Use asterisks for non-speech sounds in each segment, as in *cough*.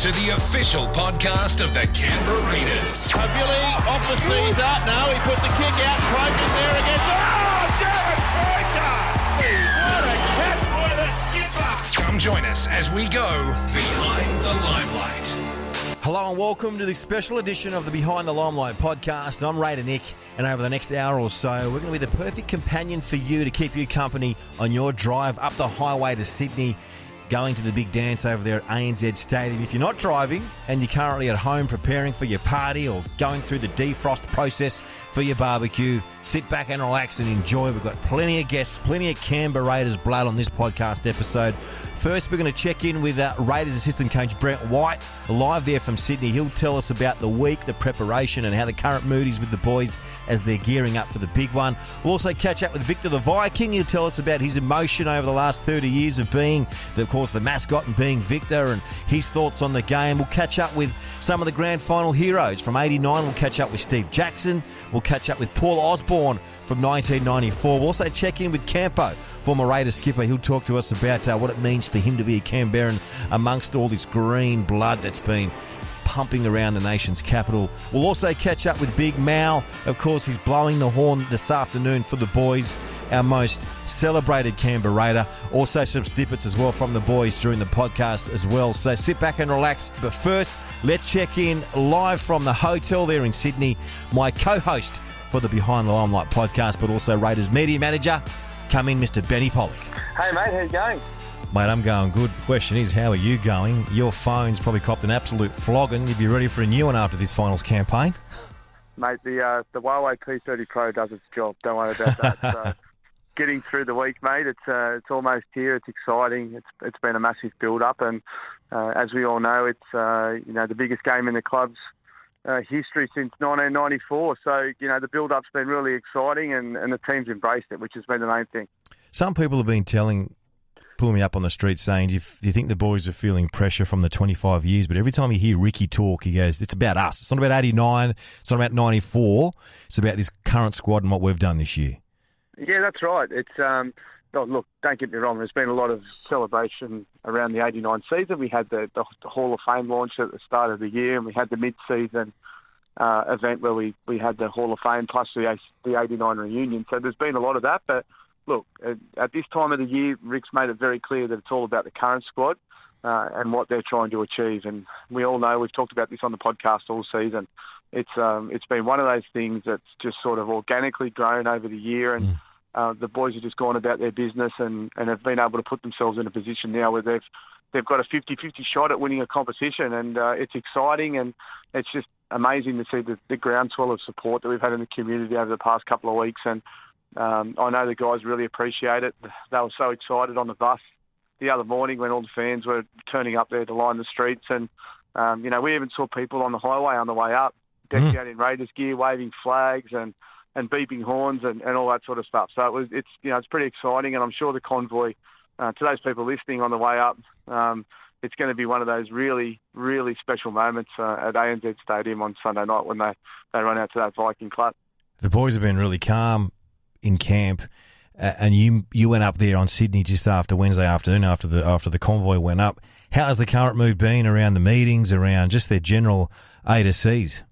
to the official podcast of the Canberra Raiders. Billy off the Sezer. Now he puts a kick out. Croker's there against. Oh, Jarrod Croker! What a catch by the skipper! Come join us as we go behind the limelight. Hello and welcome to the special edition of the Behind the Limelight podcast. I'm Raider Nick, and over the next hour or so, we're going to be the perfect companion for you to keep you company on your drive up the highway to Sydney, going to the big dance over there at ANZ Stadium. If you're not driving and you're currently at home preparing for your party or going through the defrost process for your barbecue, sit back and relax and enjoy. We've got plenty of guests, plenty of Canberra Raiders blood on this podcast episode. First, we're going to check in with uh, Raiders assistant coach Brett White, live there from Sydney. He'll tell us about the week, the preparation, and how the current mood is with the boys as they're gearing up for the big one. We'll also catch up with Victor the Viking. He'll tell us about his emotion over the last 30 years of being, of course, the mascot and being Victor and his thoughts on the game. We'll catch up with some of the grand final heroes from 89. We'll catch up with Steve Jackson. We'll catch up with Paul Osborne from 1994. We'll also check in with Campo former Raiders skipper. He'll talk to us about uh, what it means for him to be a Canberran amongst all this green blood that's been pumping around the nation's capital. We'll also catch up with Big Mal. Of course, he's blowing the horn this afternoon for the boys, our most celebrated Canberra Raider. Also, some snippets as well from the boys during the podcast as well. So sit back and relax. But first, let's check in live from the hotel there in Sydney. My co host for the Behind the Limelight podcast, but also Raiders media manager. Come in, Mr. Benny Pollock. Hey mate, how you going? Mate, I'm going good. Question is, how are you going? Your phone's probably copped an absolute flogging. You'd be ready for a new one after this finals campaign. Mate, the uh, the Huawei P30 Pro does its job. Don't worry about that. so, *laughs* getting through the week, mate. It's uh, it's almost here. It's exciting. It's it's been a massive build up, and uh, as we all know, it's uh, you know the biggest game in the club's uh, history since 1994. So you know the build up's been really exciting, and, and the team's embraced it, which has been the main thing. Some people have been telling, pulling me up on the street saying, do you, do you think the boys are feeling pressure from the 25 years? But every time you hear Ricky talk, he goes, it's about us. It's not about 89. It's not about 94. It's about this current squad and what we've done this year. Yeah, that's right. It's um, oh, look, don't get me wrong. There's been a lot of celebration around the '89 season. We had the, the, the Hall of Fame launch at the start of the year, and we had the mid-season uh, event where we, we had the Hall of Fame plus the the '89 reunion. So there's been a lot of that. But look, at, at this time of the year, Rick's made it very clear that it's all about the current squad. Uh, and what they're trying to achieve, and we all know we've talked about this on the podcast all season. It's um, it's been one of those things that's just sort of organically grown over the year, and Mm. Uh, the boys have just gone about their business and, and have been able to put themselves in a position now where they've they've got a 50-50 shot at winning a competition, and uh, it's exciting and it's just amazing to see the, the groundswell of support that we've had in the community over the past couple of weeks. And um, I know the guys really appreciate it. They were so excited on the bus the other morning when all the fans were turning up there to line the streets, and um, you know we even saw people on the highway on the way up, decked out in Raiders gear, waving flags and and beeping horns and, and all that sort of stuff. So it was it's you know it's pretty exciting, and I'm sure the convoy uh, to those people listening on the way up. Um, it's going to be one of those really, really special moments uh, at ANZ Stadium on Sunday night when they, they run out to that Viking clap. The boys have been really calm in camp, uh, and you you went up there on Sydney just after Wednesday afternoon after the after the convoy went up. How has the current mood been around the meetings, around just their general A to C's?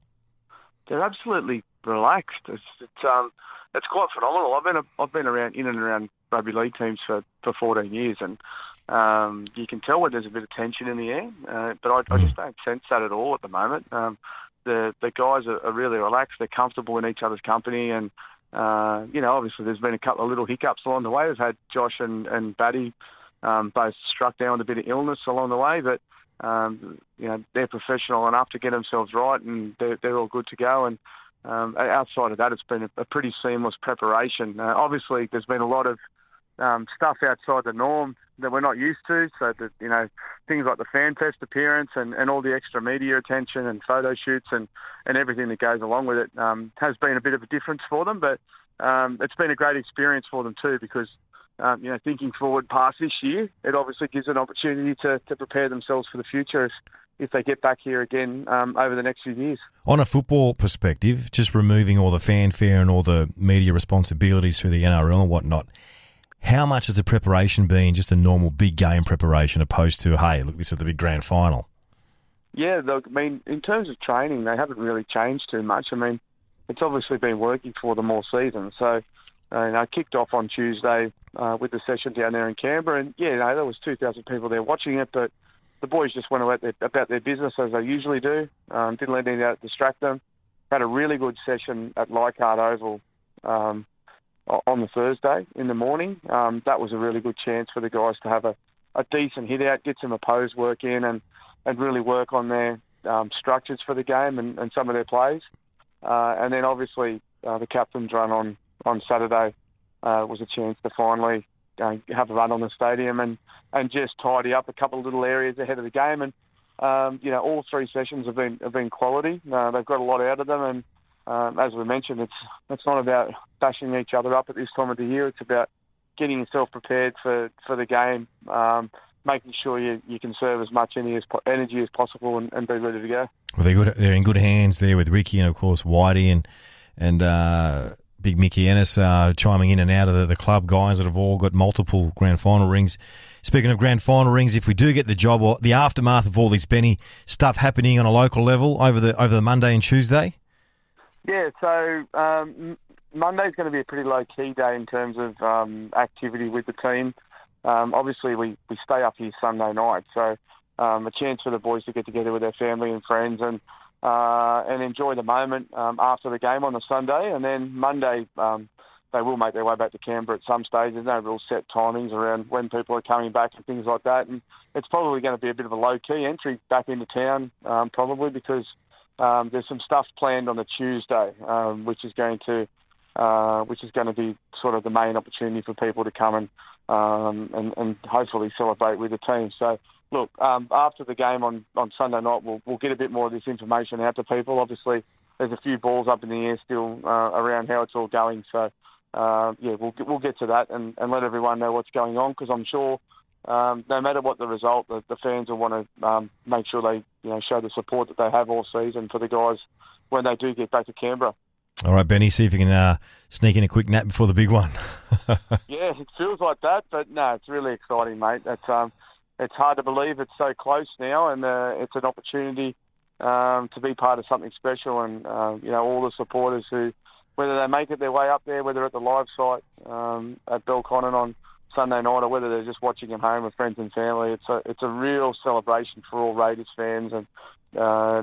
They're absolutely relaxed. It's, it's um it's quite phenomenal. I've been a, I've been around in and around rugby league teams for, for 14 years, and um, you can tell when there's a bit of tension in the air. Uh, but I, I just don't sense that at all at the moment. Um, the the guys are, are really relaxed. They're comfortable in each other's company, and uh, you know, obviously there's been a couple of little hiccups along the way. We've had Josh and and Batty um, both struck down with a bit of illness along the way, but um, you know they're professional enough to get themselves right, and they're, they're all good to go. And um, outside of that, it's been a, pretty seamless preparation. Uh, obviously, there's been a lot of um, stuff outside the norm that we're not used to. So you know things like the fan test appearance and, and all the extra media attention and photo shoots and, and everything that goes along with it um, has been a bit of a difference for them. But um, it's been a great experience for them too because. Um, you know, thinking forward past this year, it obviously gives an opportunity to, to prepare themselves for the future if, if they get back here again um, over the next few years. On a football perspective, just removing all the fanfare and all the media responsibilities through the NRL and whatnot, how much has the preparation been just a normal big game preparation opposed to, hey, look, this is the big grand final? Yeah, look, I mean, in terms of training, they haven't really changed too much. I mean, it's obviously been working for them all season. So, uh, you know, I kicked off on Tuesday uh, with the session down there in Canberra, and yeah, you know, there was 2,000 people there watching it, but the boys just went about their, about their business as they usually do. Um, didn't let anything distract them. Had a really good session at Leichhardt Oval um, on the Thursday in the morning. Um, that was a really good chance for the guys to have a, a decent hit out, get some opposed work in, and, and really work on their um, structures for the game and, and some of their plays. Uh, and then obviously uh, the captain's run on, on Saturday uh, was a chance to finally uh, have a run on the stadium and, and just tidy up a couple of little areas ahead of the game. And um, you know, all three sessions have been have been quality. Uh, they've got a lot out of them, and um, as we mentioned, it's it's not about bashing each other up at this time of the year. It's about getting yourself prepared for, for the game, um, making sure you, you conserve as much energy as, energy as possible and, and be ready to go. Well, they're good. They're in good hands there with Ricky and of course Whitey and and uh, Big Mickey Ennis uh, chiming in and out of the, the club guys that have all got multiple grand final rings. Speaking of grand final rings, if we do get the job or the aftermath of all this Benny stuff happening on a local level over the over the Monday and Tuesday. Yeah, so um, Monday's going to be a pretty low key day in terms of um, activity with the team. Um, obviously, we, we stay up here Sunday night, so um, a chance for the boys to get together with their family and friends and uh, and enjoy the moment um, after the game on the Sunday. And then Monday, um, they will make their way back to Canberra at some stage. There's no real set timings around when people are coming back and things like that. And it's probably going to be a bit of a low key entry back into town, um, probably because um, there's some stuff planned on the Tuesday, um, which is going to uh, which is going to be sort of the main opportunity for people to come and um, and, and hopefully celebrate with the team. So look, um, after the game on, on Sunday night, we'll, we'll get a bit more of this information out to people. Obviously, there's a few balls up in the air still uh, around how it's all going. So, uh, yeah, we'll get, we'll get to that and, and let everyone know what's going on because I'm sure um, no matter what the result, the, the fans will want to um, make sure they you know show the support that they have all season for the guys when they do get back to Canberra. All right, Benny, see if you can uh, sneak in a quick nap before the big one. *laughs* yeah, it feels like that, but no, it's really exciting, mate. It's um, it's hard to believe it's so close now, and uh, it's an opportunity um, to be part of something special. And uh, you know, all the supporters who, whether they make it their way up there, whether at the live site um, at Belconnen on Sunday night, or whether they're just watching at home with friends and family, it's a it's a real celebration for all Raiders fans. And uh,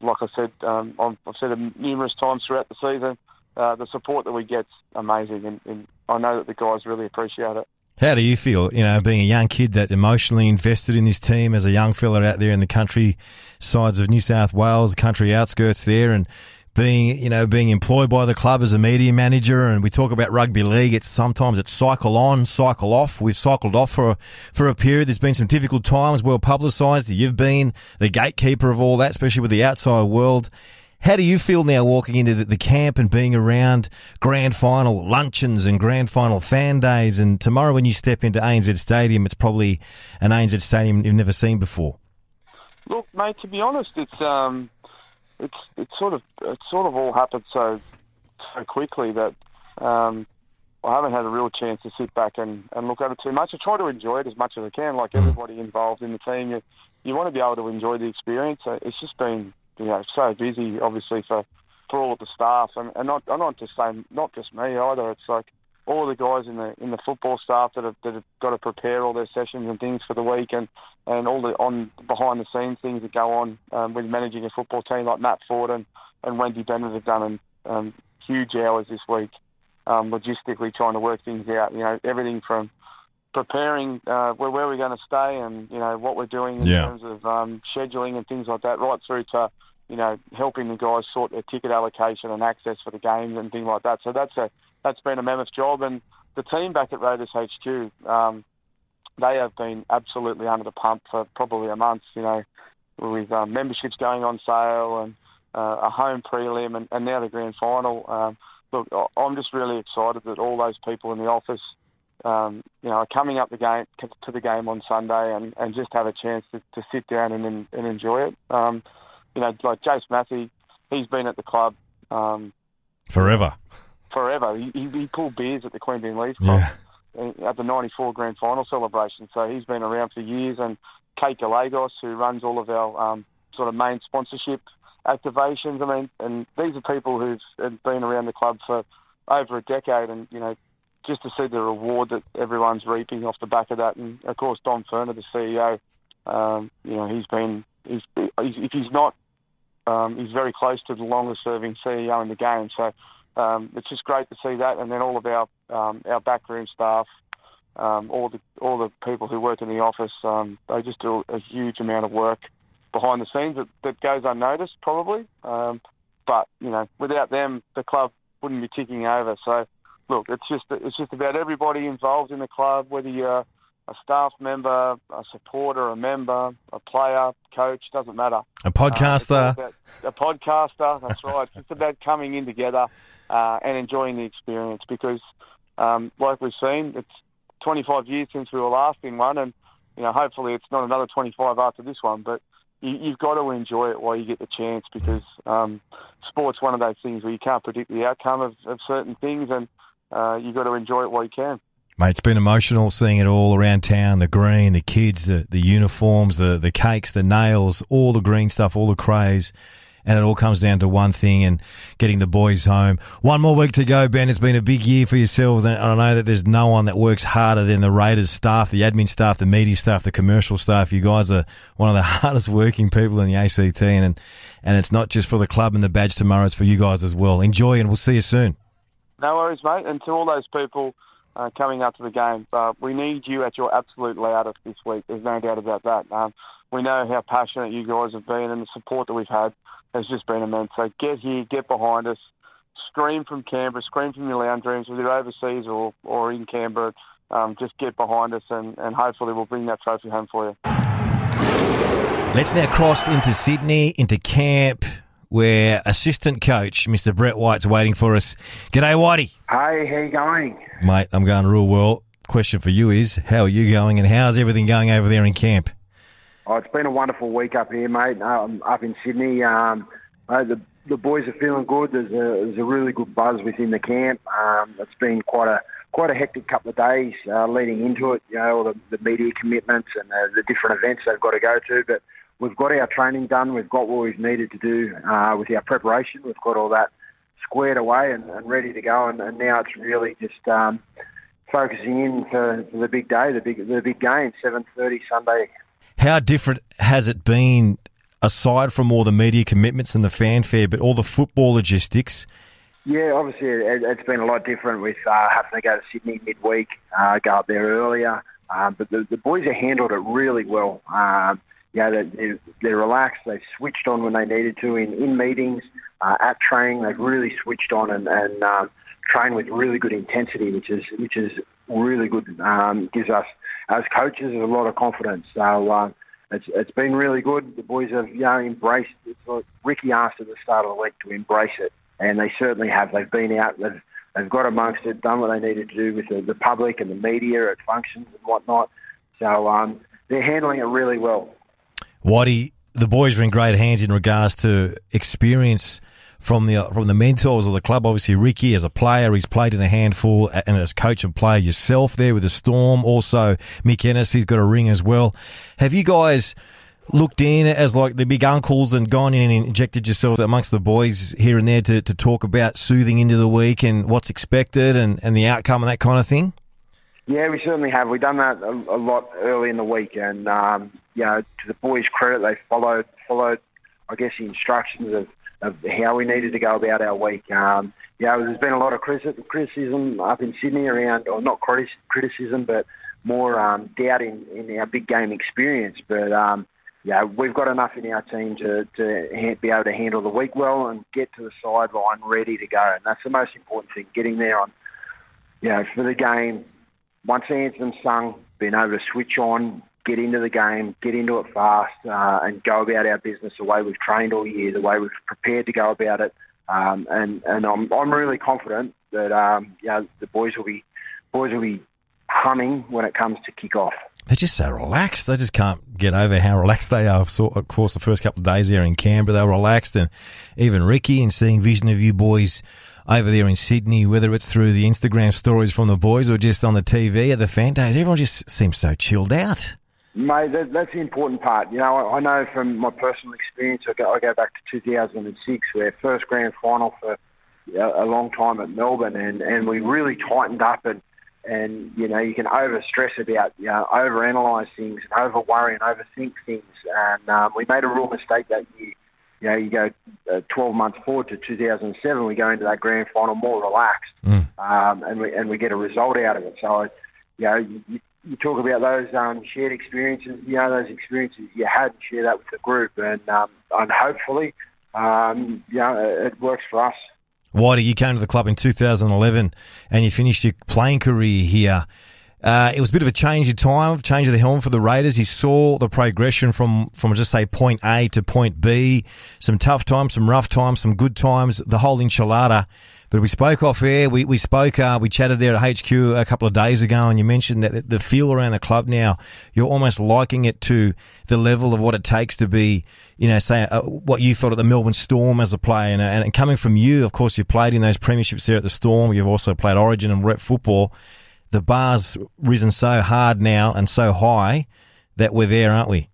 like I said, um, I've said it numerous times throughout the season. Uh, the support that we get's amazing, and, and I know that the guys really appreciate it. How do you feel, you know, being a young kid that emotionally invested in this team as a young fella out there in the country sides of New South Wales, country outskirts there, and being, you know, being employed by the club as a media manager, and we talk about rugby league. It's sometimes it's cycle on, cycle off. We've cycled off for a, for a period. There's been some difficult times, well publicised. You've been the gatekeeper of all that, especially with the outside world. How do you feel now walking into the, the, camp and being around grand final luncheons and grand final fan days? And tomorrow, when you step into ANZ Stadium, it's probably an ANZ Stadium you've never seen before. Look, mate. To be honest, it's um, it's it's sort of it's sort of all happened so so quickly that um, I haven't had a real chance to sit back and, and look at it too much. I try to enjoy it as much as I can. Like hmm. everybody involved in the team, you you want to be able to enjoy the experience. It's just been you know so busy, obviously for for all of the staff, and, and not not just saying not just me either. It's like all the guys in the in the football staff that have that have got to prepare all their sessions and things for the week, and and all the on behind the scenes things that go on um, with managing a football team like Matt Ford and and Wendy Bennett have done um, huge hours this week, um, logistically trying to work things out. You know everything from preparing uh, where, where we're going to stay and you know what we're doing in yeah. terms of um, scheduling and things like that, right through to you know helping the guys sort their ticket allocation and access for the games and things like that. So that's a that's been a mammoth job, and the team back at Raiders HQ, um, they have been absolutely under the pump for probably a month. You know, with um, memberships going on sale and uh, a home prelim, and, and now the grand final. Um, look, I'm just really excited that all those people in the office um, you know, are coming up the game to the game on Sunday and, and just have a chance to, to sit down and and enjoy it. Um, you know, like Jace Matthew, he's been at the club um, forever. Forever. He, he, pulled beers at the Queanbeyan Leagues Club yeah. at the '94 Grand Final celebration. So he's been around for years. And Kate Galagos, who runs all of our um, sort of main sponsorship activations. I mean, and these are people who've been around the club for over a decade, and you know, just to see the reward that everyone's reaping off the back of that, and of course Don Furner, the CEO, um, you know, he's been he's, if he's not, um, he's very close to the longest-serving CEO in the game. So um, it's just great to see that, and then all of our um, our backroom staff. Um, all the all the people who work in the office, um, they just do a huge amount of work behind the scenes that, that goes unnoticed, probably. Um, but you know, without them, the club wouldn't be ticking over. So, look, it's just it's just about everybody involved in the club, whether you're a staff member, a supporter, a member, a player, coach, doesn't matter. A podcaster. Uh, a podcaster, that's right. *laughs* It's just about coming in together uh, and enjoying the experience because, um, like we've seen, it's 25 years since we were last in one, and you know, hopefully it's not another 25 after this one, but you, have got to enjoy it while you get the chance because um, sport's one of those things where you can't predict the outcome of, of certain things, and uh, you've got to enjoy it while you can. Mate, it's been emotional seeing it all around town. The green, the kids, the, the uniforms, the, the cakes, the nails, all the green stuff, all the craze and it all comes down to one thing and getting the boys home. One more week to go, Ben. It's been a big year for yourselves, and I know that there's no one that works harder than the Raiders staff, the admin staff, the media staff, the commercial staff. You guys are one of the *laughs* hardest working people in the ACT, and and it's not just for the club and the badge tomorrow; it's for you guys as well. Enjoy, and we'll see you soon. No worries, mate. And to all those people. Uh, coming up to the game, we need you at your absolute loudest this week. There's no doubt about that. Um, we know how passionate you guys have been and the support that we've had has just been immense. So get here, get behind us, scream from Canberra, scream from your lounge rooms, whether you're overseas or, or in Canberra. Um, just get behind us and, and hopefully we'll bring that trophy home for you. Let's now cross into Sydney, into camp, where assistant coach Mr. Brett White's waiting for us. G'day, Whitey. Hey, how you going? Mate, I'm going real well. Question for you is, how are you going and how's everything going over there in camp? Oh, it's been a wonderful week up here, mate. Um, up in Sydney, um, mate, the the boys are feeling good. There's a there's a really good buzz within the camp. Um, it's been quite a quite a hectic couple of days uh, leading into it. You know, all the, the media commitments and the, the different events they've got to go to. But we've got our training done. We've got what we've needed to do uh, with our preparation. We've got all that squared away and, and ready to go. And, and now it's really just um, focusing in for, for the big day, the big the big game, 7:30 Sunday how different has it been, aside from all the media commitments and the fanfare, but all the football logistics? Yeah, obviously it, has been a lot different with uh, having to go to Sydney midweek, uh, go up there earlier. Um, but the, the boys have handled it really well. Um, yeah, they're, they're relaxed. They've switched on when they needed to in, in meetings, uh, at training. They've really switched on and, and um, trained with really good intensity, which is which is really good. Um, gives us as coaches, a lot of confidence. So uh, it's it's been really good. The boys have you know embraced. Like Ricky asked at the start of the week to embrace it, and they certainly have. They've been out. They've they've got amongst it, done what they needed to do with the, the public and the media at functions and whatnot. So um, they're handling it really well. Whitey, the boys are in great hands in regards to experience from the from the mentors of the club. Obviously, Ricky as a player, he's played in a handful, and as coach and player yourself there with the Storm. Also, Mick Ennis, he's got a ring as well. Have you guys? looked in as like the big uncles and gone in and injected yourself amongst the boys here and there to, to talk about soothing into the week and what's expected and, and the outcome and that kind of thing? Yeah, we certainly have. We've done that a, a lot early in the week, and um, you know, to the boys' credit, they followed followed, I guess, the instructions of of how we needed to go about our week. Um, yeah, there's been a lot of criticism up in Sydney around, or not criticism, but more um, doubt in, in our big game experience. But um, yeah, we've got enough in our team to, to be able to handle the week well and get to the sideline ready to go. And that's the most important thing, getting there on, know, for the game. Once the anthem's sung, being able to switch on, get into the game, get into it fast, uh, and go about our business the way we've trained all year, the way we've prepared to go about it. Um, and and I'm I'm really confident that um, you know, the boys will be boys will be humming when it comes to kick off. They're just so relaxed. They just can't get over how relaxed they are. So, of course, the first couple of days there in Canberra, they were relaxed, and even Ricky and seeing vision of you boys over there in Sydney, whether it's through the Instagram stories from the boys or just on the TV at the fan days, everyone just seems so chilled out. Mate, that, that's the important part. You know, I, I know from my personal experience, I go, I go back to 2006, where first grand final for a, a long time at Melbourne, and, and we really tightened up and and you know you can over stress about you know over analyze things and over worry and overthink things and um, we made a real mistake that year you know you go uh, 12 months forward to 2007 we go into that grand final more relaxed Mm. um, and we and we get a result out of it so you know you, you talk about those um, shared experiences you know those experiences you had and share that with the group and um, and hopefully um, you know it works for us Whitey, you came to the club in 2011 and you finished your playing career here. Uh, it was a bit of a change of time, change of the helm for the Raiders. You saw the progression from, from just say point A to point B. Some tough times, some rough times, some good times, the whole enchilada. But we spoke off air. We, we spoke, uh, we chatted there at HQ a couple of days ago and you mentioned that the feel around the club now, you're almost liking it to the level of what it takes to be, you know, say uh, what you felt at the Melbourne Storm as a player. And, and coming from you, of course, you played in those premierships there at the Storm. You've also played Origin and rep football. The bar's risen so hard now and so high that we're there, aren't we?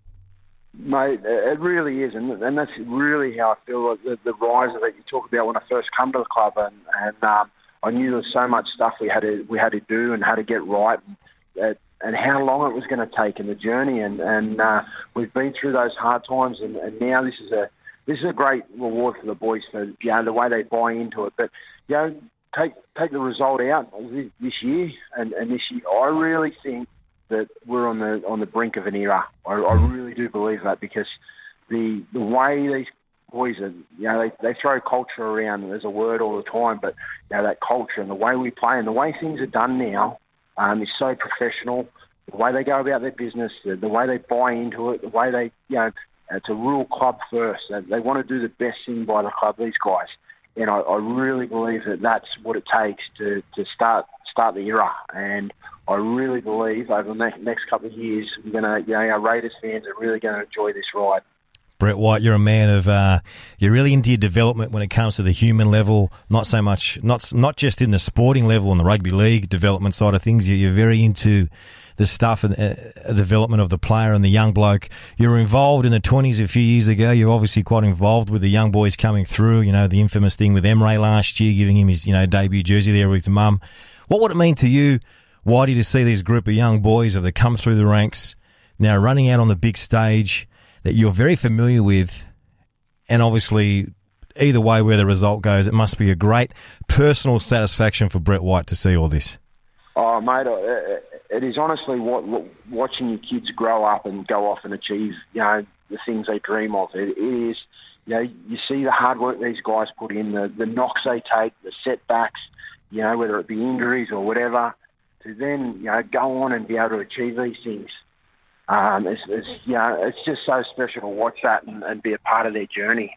Mate, it really is, and, and that's really how I feel the, the rise that. You talk about when I first come to the club, and, and um, I knew there was so much stuff we had to we had to do and how to get right, and, and how long it was going to take in the journey. And and uh, we've been through those hard times, and, and now this is a this is a great reward for the boys for you know the way they buy into it. But you know, take take the result out this year, and, and this year, I really think that we're on the on the brink of an era. I, I really do believe that because the the way these boys are, you know, they, they throw culture around as a word all the time, but you know that culture and the way we play and the way things are done now um, is so professional. The way they go about their business, the, the way they buy into it, the way they, you know, it's a real club first. They, they want to do the best thing by the club. These guys, and I, really believe that that's what it takes to to start start the era. And I really believe over the next, couple of years, we're gonna, you know, our Raiders fans are really going to enjoy this ride. Brett White, you're a man of uh, you're really into your development when it comes to the human level, not so much not not just in the sporting level and the rugby league development side of things. You're very into the stuff and uh, development of the player and the young bloke. You were involved in the 20s a few years ago. You're obviously quite involved with the young boys coming through. You know the infamous thing with Emre last year, giving him his you know debut jersey there with his mum. What would it mean to you, Whitey, to see these group of young boys that have come through the ranks now running out on the big stage? that you're very familiar with, and obviously, either way where the result goes, it must be a great personal satisfaction for Brett White to see all this. Oh, mate, it is honestly what, watching your kids grow up and go off and achieve, you know, the things they dream of. It, it is, you know, you see the hard work these guys put in, the, the knocks they take, the setbacks, you know, whether it be injuries or whatever, to then, you know, go on and be able to achieve these things um, it's, it's, you know, it's just so special to watch that and, and be a part of their journey.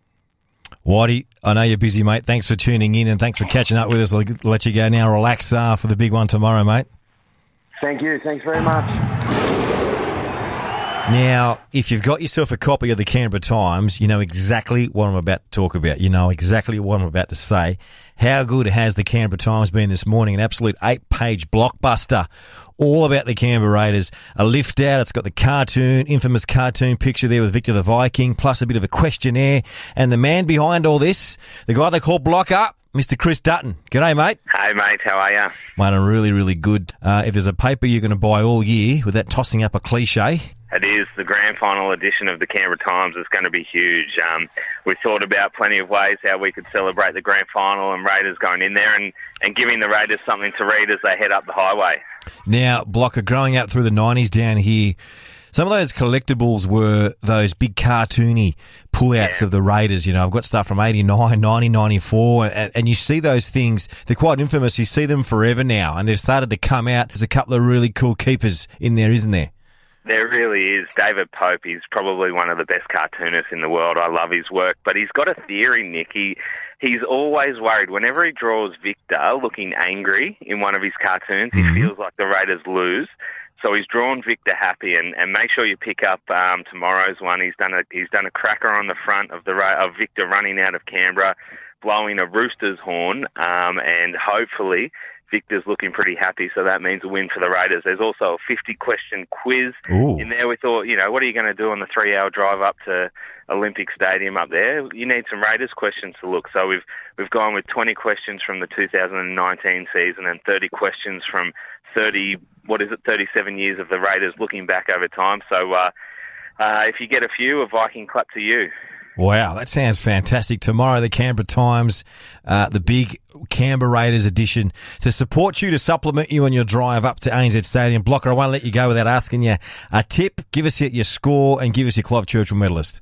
Whitey, I know you're busy, mate. Thanks for tuning in and thanks for catching up with us. I'll let you go now. Relax uh, for the big one tomorrow, mate. Thank you. Thanks very much. Now, if you've got yourself a copy of the Canberra Times, you know exactly what I'm about to talk about. You know exactly what I'm about to say. How good has the Canberra Times been this morning? An absolute eight page blockbuster all about the Canberra Raiders. A lift out. It's got the cartoon, infamous cartoon picture there with Victor the Viking, plus a bit of a questionnaire. And the man behind all this, the guy they call Blocker, Mr. Chris Dutton. G'day, mate. Hey, mate. How are you? Mate, I'm really, really good. Uh, if there's a paper you're going to buy all year, without tossing up a cliche, it is. The grand final edition of the Canberra Times It's going to be huge. Um, we thought about plenty of ways how we could celebrate the grand final and Raiders going in there and, and giving the Raiders something to read as they head up the highway. Now, Blocker, growing up through the 90s down here, some of those collectibles were those big cartoony pullouts Yeah. of the Raiders. You know, I've got stuff from 89, 90, 94, and, and you see those things. They're quite infamous. You see them forever now, and they've started to come out. There's a couple of really cool keepers in there, isn't there? There really is. David Pope is probably one of the best cartoonists in the world. I love his work, but he's got a theory, Nick. He, he's always worried whenever he draws Victor looking angry in one of his cartoons, he mm-hmm. feels like the Raiders lose. So he's drawn Victor happy, and, and make sure you pick up um, tomorrow's one. He's done a he's done a cracker on the front of the of Victor running out of Canberra, blowing a rooster's horn, um, and hopefully Victor's looking pretty happy, so that means a win for the Raiders. There's also a 50 question quiz Ooh. in there. We thought, you know, what are you going to do on the three hour drive up to Olympic Stadium up there? You need some Raiders questions to look. So we've we've gone with 20 questions from the 2019 season and 30 questions from 30 what is it 37 years of the Raiders looking back over time. So uh, uh, if you get a few, a Viking clap to you. Wow, that sounds fantastic. Tomorrow, the Canberra Times, uh, the big Canberra Raiders edition to support you, to supplement you on your drive up to ANZ Stadium. Blocker, I won't let you go without asking you a tip. Give us your, your score and give us your Clive Churchill medalist.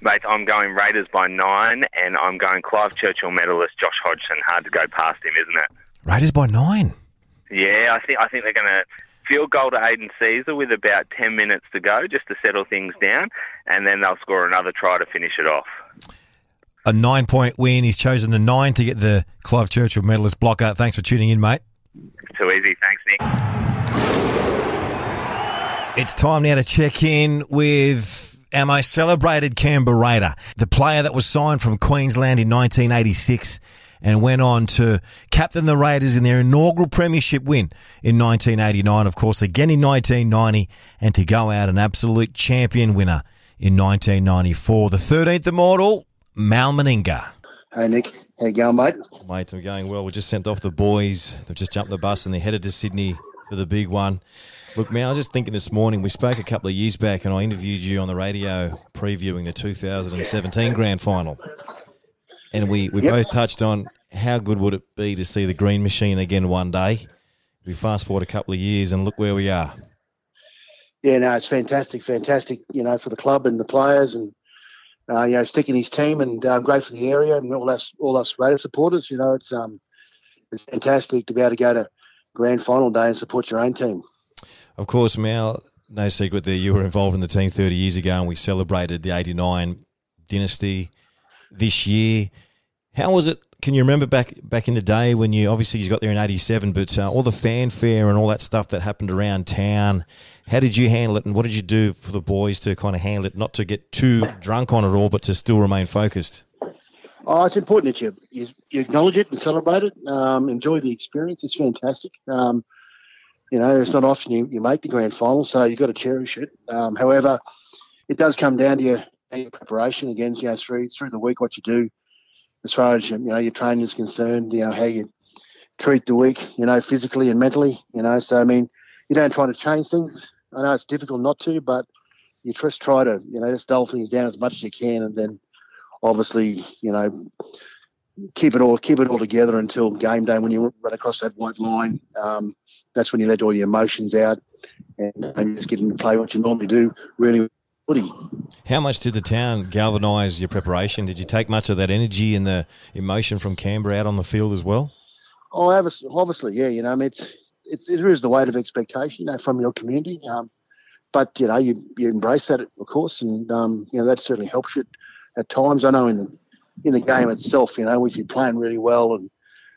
Mate, I'm going Raiders by nine, and I'm going Clive Churchill medalist Josh Hodgson. Hard to go past him, isn't it? Raiders by nine. Yeah, I think I think they're going to field goal to Aidan Sezer with about 10 minutes to go just to settle things down, and then they'll score another try to finish it off. A nine point win. He's chosen a nine to get the Clive Churchill medalist blocker. Thanks for tuning in, mate. Too easy. Thanks, Nick. It's time now to check in with our most celebrated Canberra Raider, the player that was signed from Queensland in 1986 and went on to captain the Raiders in their inaugural premiership win in 1989, of course, again in 1990, and to go out an absolute champion winner in 1994. The 13th immortal, Mal Meninga. Hey Nick, how you going, mate? Mate, I'm going well. We just sent off the boys. They've just jumped the bus and they're headed to Sydney for the big one. Look, man, I was just thinking this morning, we spoke a couple of years back and I interviewed you on the radio previewing the 2017 grand final. And we, we Yep. both touched on how good would it be to see the green machine again one day. We fast forward a couple of years and look where we are. Yeah, no, it's fantastic, fantastic. You know, for the club and the players, and uh, you know, sticking his team, and um, great for the area and all us, all us Raider supporters. You know, it's um, it's fantastic to be able to go to grand final day and support your own team. Of course, Mal, no secret there, you were involved in the team 30 years ago and we celebrated the 89 dynasty this year. How was it? Can you remember back back in the day when you obviously you got there in '87, but uh, all the fanfare and all that stuff that happened around town? How did you handle it, and what did you do for the boys to kind of handle it, not to get too drunk on it all, but to still remain focused? Oh, it's important that you you, acknowledge it and celebrate it. Um, enjoy the experience. It's fantastic. Um, you know, it's not often you, you make the grand final, so you've got to cherish it. Um, however, it does come down to your, your preparation again, you know, through through the week, what you do as far as you know your training is concerned. You know how you treat the week, you know, physically and mentally. You know, so I mean, you don't try to change things. I know it's difficult not to, but you just try to, you know, just dull things down as much as you can, and then obviously, you know, keep it all keep it all together until game day when you run across that white line. Um, that's when you let all your emotions out and, and just get into play what you normally do. Really, footy. How much did the town galvanise your preparation? Did you take much of that energy and the emotion from Canberra out on the field as well? Oh, obviously, yeah. You know, I mean, it's it's it is the weight of expectation, you know, from your community. Um, but you know, you you embrace that, of course, and um, you know that certainly helps you at times. I know in the in the game itself, you know, if you're playing really well, and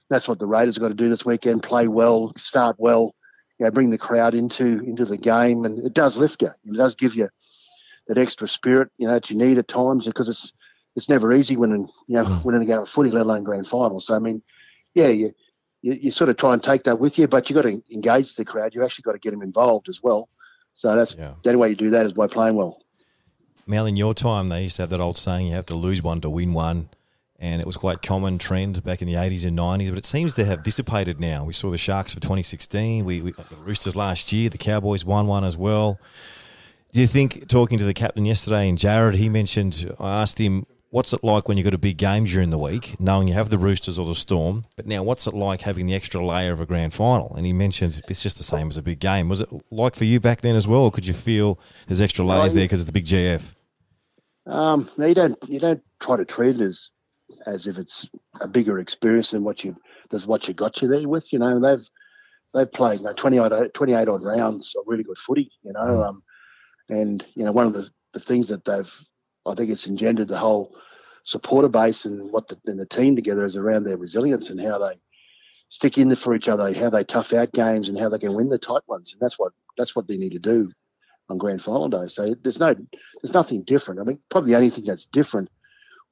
that's what the Raiders have got to do this weekend: play well, start well, you know, bring the crowd into into the game, and it does lift you. It does give you that extra spirit, you know, that you need at times because it's it's never easy winning, you know, mm. winning a game of footy, let alone grand finals. So I mean, yeah, you you, you sort of try and take that with you, but you have got to engage the crowd. You've actually got to get them involved as well. So that's Yeah. the only way you do that is by playing well. Mal, in your time, they used to have that old saying, you have to lose one to win one. And it was quite common trend back in the 80s and 90s, but it seems to have dissipated now. We saw the Sharks for 2016. We, we the Roosters last year. The Cowboys won one as well. Do you think, talking to the captain yesterday and Jarrod, he mentioned, I asked him, what's it like when you've got a big game during the week, knowing you have the Roosters or the Storm, but now what's it like having the extra layer of a grand final? And he mentioned it's just the same as a big game. Was it like for you back then as well, or could you feel there's extra layers there because it's the big GF? Um, no, you don't you don't try to treat it as as if it's a bigger experience than what you than what you got you there with. You know, they've they've played you know, 20 odd, 28 odd rounds of really good footy. You know, um, and you know one of the, the things that they've I think it's engendered the whole supporter base and what the, and the team together is around their resilience and how they stick in for each other, how they tough out games and how they can win the tight ones. And that's what that's what they need to do on grand final day. So there's no there's nothing different. I mean, probably the only thing that's different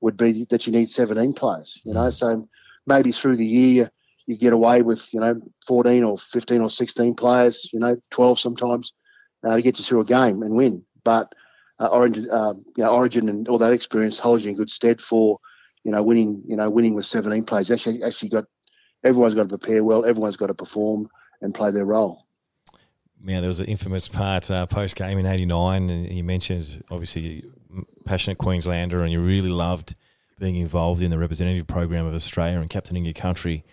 would be that you need 17 players. You know, mm. so maybe through the year you get away with you know 14 or 15 or 16 players, you know 12 sometimes, uh, to get you through a game and win. But uh, Origin, uh, you know, Origin and all that experience holds you in good stead for you know winning. You know winning with 17 players. Actually, actually got everyone's got to prepare well. Everyone's got to perform and play their role. Now there was an infamous part uh, post game in '89, and you mentioned obviously passionate Queenslander, and you really loved being involved in the representative program of Australia and captaining your country.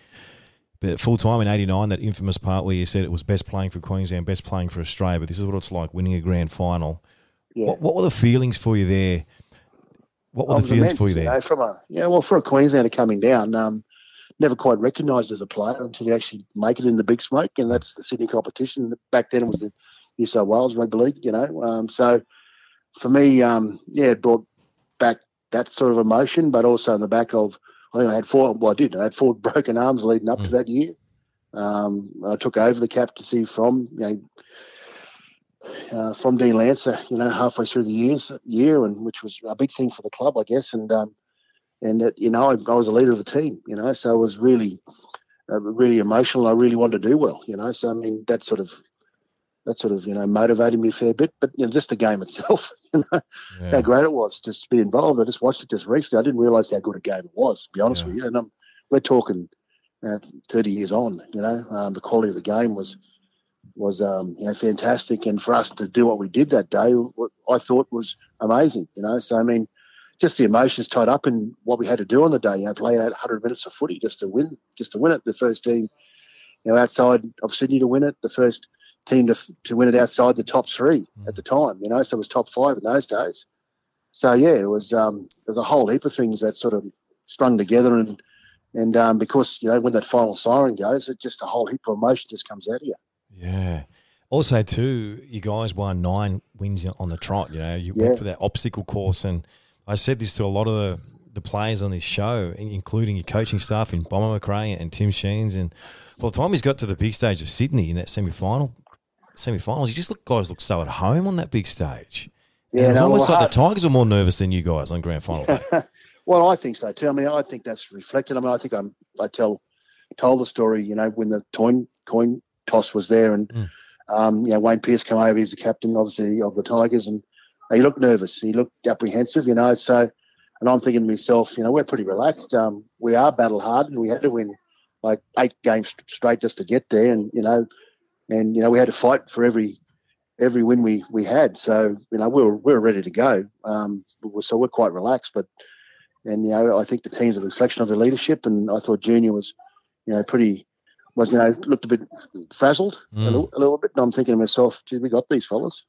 But full time in '89, that infamous part where you said it was best playing for Queensland, best playing for Australia. But this is what it's like winning a grand final. Yeah. What, what were the feelings for you there? What were the feelings immense, for you there? You know, from a yeah, well, for a Queenslander coming down, um, never quite recognised as a player until you actually make it in the big smoke, and that's the Sydney competition. Back then, it was the New South Wales Rugby League, you know. Um, so for me, um, yeah, it brought back that sort of emotion, but also in the back of I think I had four. Well, I did. I had four *laughs* broken arms leading up mm. to that year. Um, I took over the captaincy from you know. Uh, from Dean Lancer, you know, halfway through the years year, and which was a big thing for the club, I guess. And um, and that, you know, I, I, was a leader of the team, you know, so it was really, uh, really emotional. I really wanted to do well, you know. So I mean, that sort of that sort of you know motivated me a fair bit. But you know, just the game itself, *laughs* you know, yeah. how great it was just to be involved. I just watched it just recently. I didn't realise how good a game it was. To be honest yeah. with you, and I'm, we're talking uh, 30 years on. You know, um, the quality of the game was was um, you know fantastic, and for us to do what we did that day, I thought was amazing. You know, so I mean. Just the emotions tied up in what we had to do on the day. You know, play out 100 minutes of footy just to win, just to win it. The first team, you know, outside of Sydney to win it. The first team to, to win it outside the top three mm. at the time, you know, so it was top five in those days. So yeah, it was um, there was a whole heap of things that sort of strung together, and and um, because you know when that final siren goes, it just a whole heap of emotion just comes out of you. Yeah. Also, too, you guys won nine wins on the trot. You know, you yeah. went for that obstacle course, and I said this to a lot of the, the players on this show, including your coaching staff in Bomber Macrae and Tim Sheens. And by the time he's got to the big stage of Sydney in that semi final, semi-finals, you just look guys look so at home on that big stage. Yeah, and it was no, almost well, like the Tigers were more nervous than you guys on grand final day. *laughs* well, I think so too. I mean, I think that's reflected. I mean, I think I'm, I tell told the story. You know, when the coin coin toss was there, and mm. um, you know Wayne Pearce came over. He's the captain, obviously, of the Tigers, and he looked nervous. He looked apprehensive. You know, so. And I'm thinking to myself, you know, we're pretty relaxed. Um, we are battle hard, and we had to win like eight games straight just to get there. And you know, and you know we had to fight for every every win we, we had. So you know we were we were ready to go. Um, so we're quite relaxed. But and you know I think the team's a reflection of the leadership, and I thought Junior was you know pretty was you know looked a bit frazzled mm. a, little, a, little, bit. And I'm thinking to myself, gee, we got these fellas.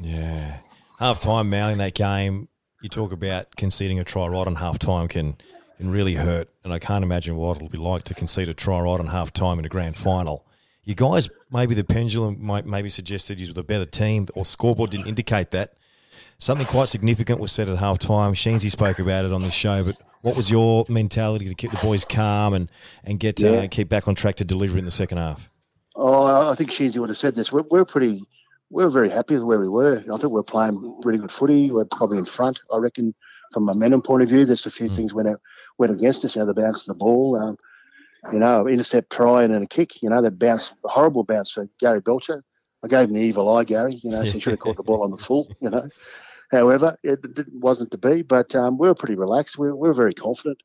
Yeah, half time mouthing that game. You talk about conceding a try right on half time can can really hurt, and I can't imagine what it'll be like to concede a try right on half time in a grand final you guys, maybe the pendulum might maybe suggested you were a better team, or scoreboard didn't indicate that. Something quite significant was said at half time. Sheensy spoke about it on the show, but what was your mentality to keep the boys calm and and get uh, yeah. uh, keep back on track to deliver in the second half? Oh, I think Sheensy would have said this. We're, we're pretty, we're very happy with where we were. I think we're playing pretty good footy. We're probably in front. I reckon from a momentum point of view, there's a few mm. things went out, went against us. You know, the bounce of the ball. Um, you know, intercept try and then a kick. You know, that bounce, horrible bounce for Gary Belcher. I gave him the evil eye, Gary. You know, so he should have caught the ball on the full. You know, however, it, wasn't to be. But um, we were pretty relaxed. We, we were very confident,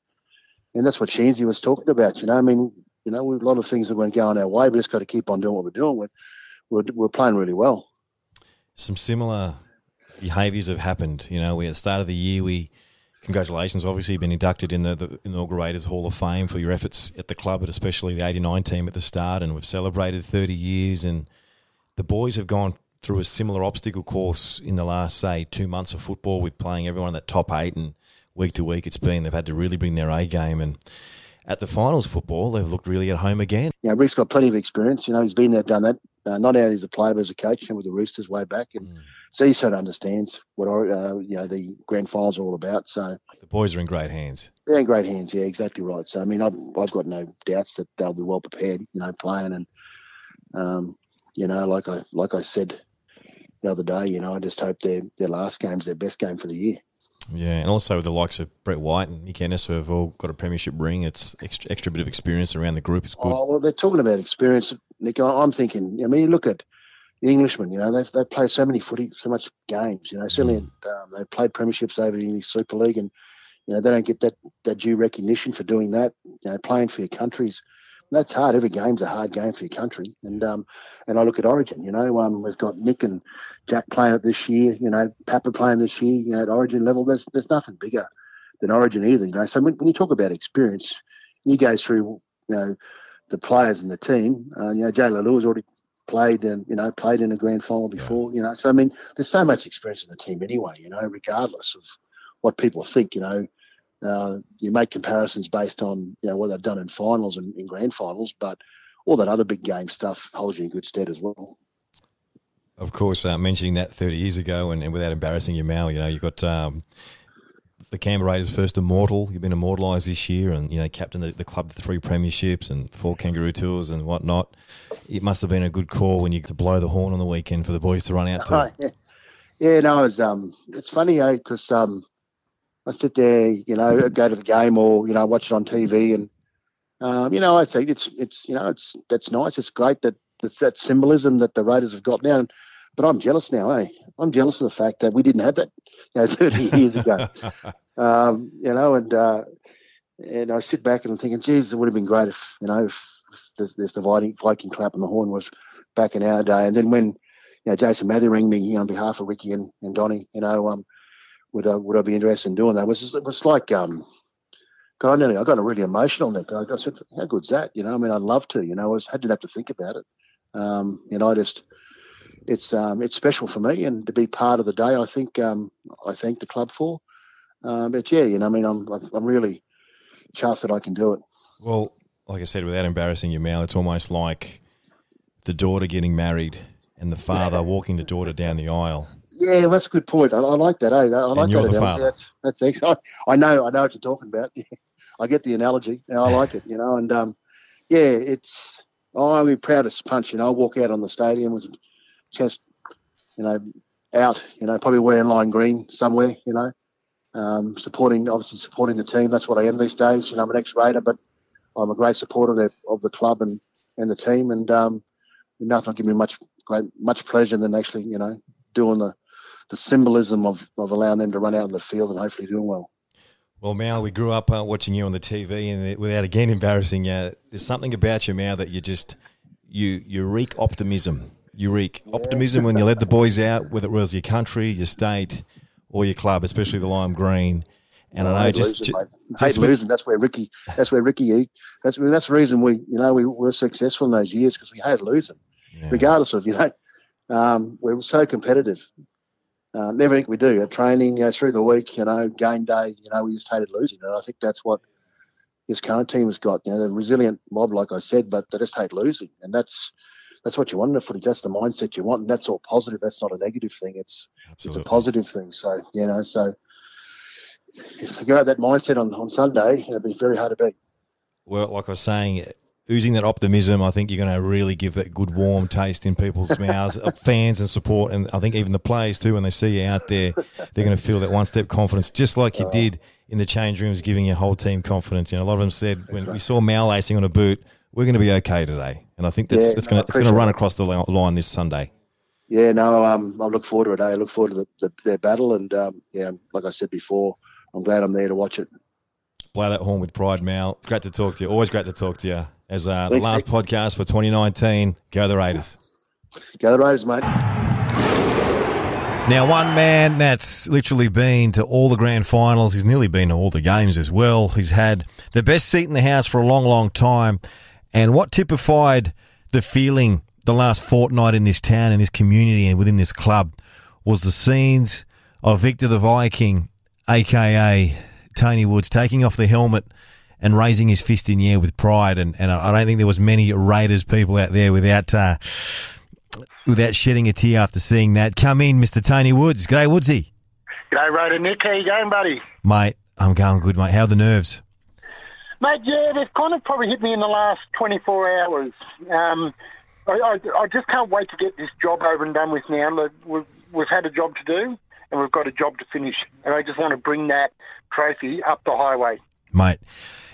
and that's what Sheensy was talking about. You know, I mean, you know, we've a lot of things that weren't going our way. But just got to keep on doing what we're doing. We're, we're, we're playing really well. Some similar behaviours have happened. You know, we at the start of the year we congratulations. Obviously, you've been inducted in the, the Inaugurators Hall of Fame for your efforts at the club, but especially the 89 team at the start. And we've celebrated 30 years. And the boys have gone through a similar obstacle course in the last, say, two months of football with playing everyone in that top eight. And week to week, it's been, they've had to really bring their A game. And at the finals football, they've looked really at home again. Yeah, Rick's got plenty of experience. You know, he's been there, done that. Uh, not only as a player, but as a coach, and with the Roosters way back. And mm. So he sort of understands what uh, you know the grand finals are all about. So the boys are in great hands. They're in great hands. Yeah, exactly right. So I mean, I've, I've got no doubts that they'll be well prepared. You know, playing and um, you know, like I like I said the other day, you know, I just hope their their last game's their best game for the year. Yeah, and also with the likes of Brett White and Mick Ennis who have all got a premiership ring. It's extra, extra bit of experience around the group. It's good. Oh, well, they're talking about experience, Nick. I- I'm thinking. I mean, look at the Englishmen. You know, they've they played so many footy, so much games. You know, certainly um, they've played premierships over the English Super League, and you know they don't get that that due recognition for doing that. You know, playing for your countries. That's hard. Every game's a hard game for your country, and um, and I look at Origin. You know, um, we've got Nick and Jack playing it this year. You know, Papa playing this year. You know, at Origin level, there's there's nothing bigger than Origin either. You know, so when, when you talk about experience, you go through you know the players and the team. Uh, you know, Jay Lelou's already played and you know played in a grand final before. You know, so I mean, there's so much experience in the team anyway. You know, regardless of what people think. You know, uh, you make comparisons based on you know what they've done in finals and in grand finals, but all that other big game stuff holds you in good stead as well. Of course, uh, mentioning that 30 years ago, and, and without embarrassing your Mal, you know, you've got um, the Canberra Raiders' first immortal. You've been immortalised this year, and you know, captain the, the club to three premierships and four Kangaroo tours and whatnot. It must have been a good call when you could blow the horn on the weekend for the boys to run out to. *laughs* Oh, yeah. yeah, no, it's um, it's funny, eh? Because um, I sit there, you know, go to the game or you know watch it on TV, and um, you know, I think it's it's you know it's that's nice. It's great that that symbolism that the Raiders have got now. But I'm jealous now, eh? I'm jealous of the fact that we didn't have that, you know, *laughs* 30 years ago. *laughs* um, you know, and uh, and I sit back and I'm thinking, geez, it would have been great if you know if, if the, if the Viking, clap and the horn was back in our day. And then when you know Jason Matthew rang me on behalf of Ricky and, and Donny, you know, um, would I would I be interested in doing that? It was it was like um. God, I, nearly, I got really emotional. Nick. I, I said, "How good's that?" You know, I mean, I'd love to. You know, I was, I didn't have to think about it. Um, you know, I just, it's um, it's special for me, and to be part of the day, I think um, I thank the club for. Um, but yeah, you know, I mean, I'm I'm really chuffed that I can do it. Well, like I said, without embarrassing your Mal, it's almost like the daughter getting married and the father walking the daughter down the aisle. Yeah, well, that's a good point. I, I like that. Eh? I like you're that. the analogy. father. That's that's excellent. I know, I know what you're talking about. *laughs* I get the analogy. I like it. You know, and um, yeah, it's. Oh, I'll be proud as punch. You know, I walk out on the stadium with chest, you know, out. You know, probably wearing lime green somewhere. You know, um, supporting obviously supporting the team. That's what I am these days. You know, I'm an ex-Raider, but I'm a great supporter of the, of the club and, and the team. And um, nothing will give me much great much pleasure than actually you know doing the the symbolism of, of allowing them to run out in the field and hopefully doing well. Well, Mal, we grew up uh, watching you on the TV, and without again embarrassing you, there's something about you, Mal, that you just you you reek optimism. You reek optimism when you led the boys out, whether it was your country, your state, or your club, especially the lime green. And I know hate just, losing, just hate losing. That's where Ricky. That's where Ricky. That's that's the reason we you know we were successful in those years because we hated losing, Yeah. regardless of you know um, we were so competitive. Uh, everything we do at training, you know, through the week, you know, game day, you know, we just hated losing, and I think that's what this current team has got. You know, they're a resilient mob, like I said, but they just hate losing, and that's that's what you want in a footy. That's the mindset you want, and that's all positive. That's not a negative thing. It's Absolutely. it's a positive thing. So you know, so if they go out that mindset on, on Sunday, it'll be very hard to beat. Well, like I was saying, oozing that optimism, I think you're going to really give that good warm taste in people's *laughs* mouths, uh, fans and support, and I think even the players too. When they see you out there, they're going to feel that one step confidence, just like you did in the change rooms, giving your whole team confidence. You know, a lot of them said when we saw Mal lacing on a boot, we're going to be okay today, and I think that's Yeah, no, going to it's going to run across the line this Sunday. Yeah, no, um, I look forward to it. eh? I look forward to the, the, their battle, and um, yeah, like I said before, I'm glad I'm there to watch it. Blow that horn with pride, Mal. Great to talk to you. Always great to talk to you. As uh, the last podcast for 2019, go the Raiders. Go the Raiders, mate. Now, one man that's literally been to all the grand finals. He's nearly been to all the games as well. He's had the best seat in the house for a long, long time. And what typified the feeling the last fortnight in this town, in this community, and within this club was the scenes of Victor the Viking, aka Tony Woods, taking off the helmet and raising his fist in the air with pride. And, and I don't think there was many Raiders people out there without uh, without shedding a tear after seeing that. Come in, Mr. Tony Woods. G'day, Woodsy. G'day, Rhoda Nick. How you going, buddy? Mate, I'm going good, mate. How are the nerves? Mate, yeah, they've kind of probably hit me in the last 24 hours. Um, I, I, I just can't wait to get this job over and done with now. Look, We've, we've had a job to do, and we've got a job to finish. And I just want to bring that trophy up the highway. Mate,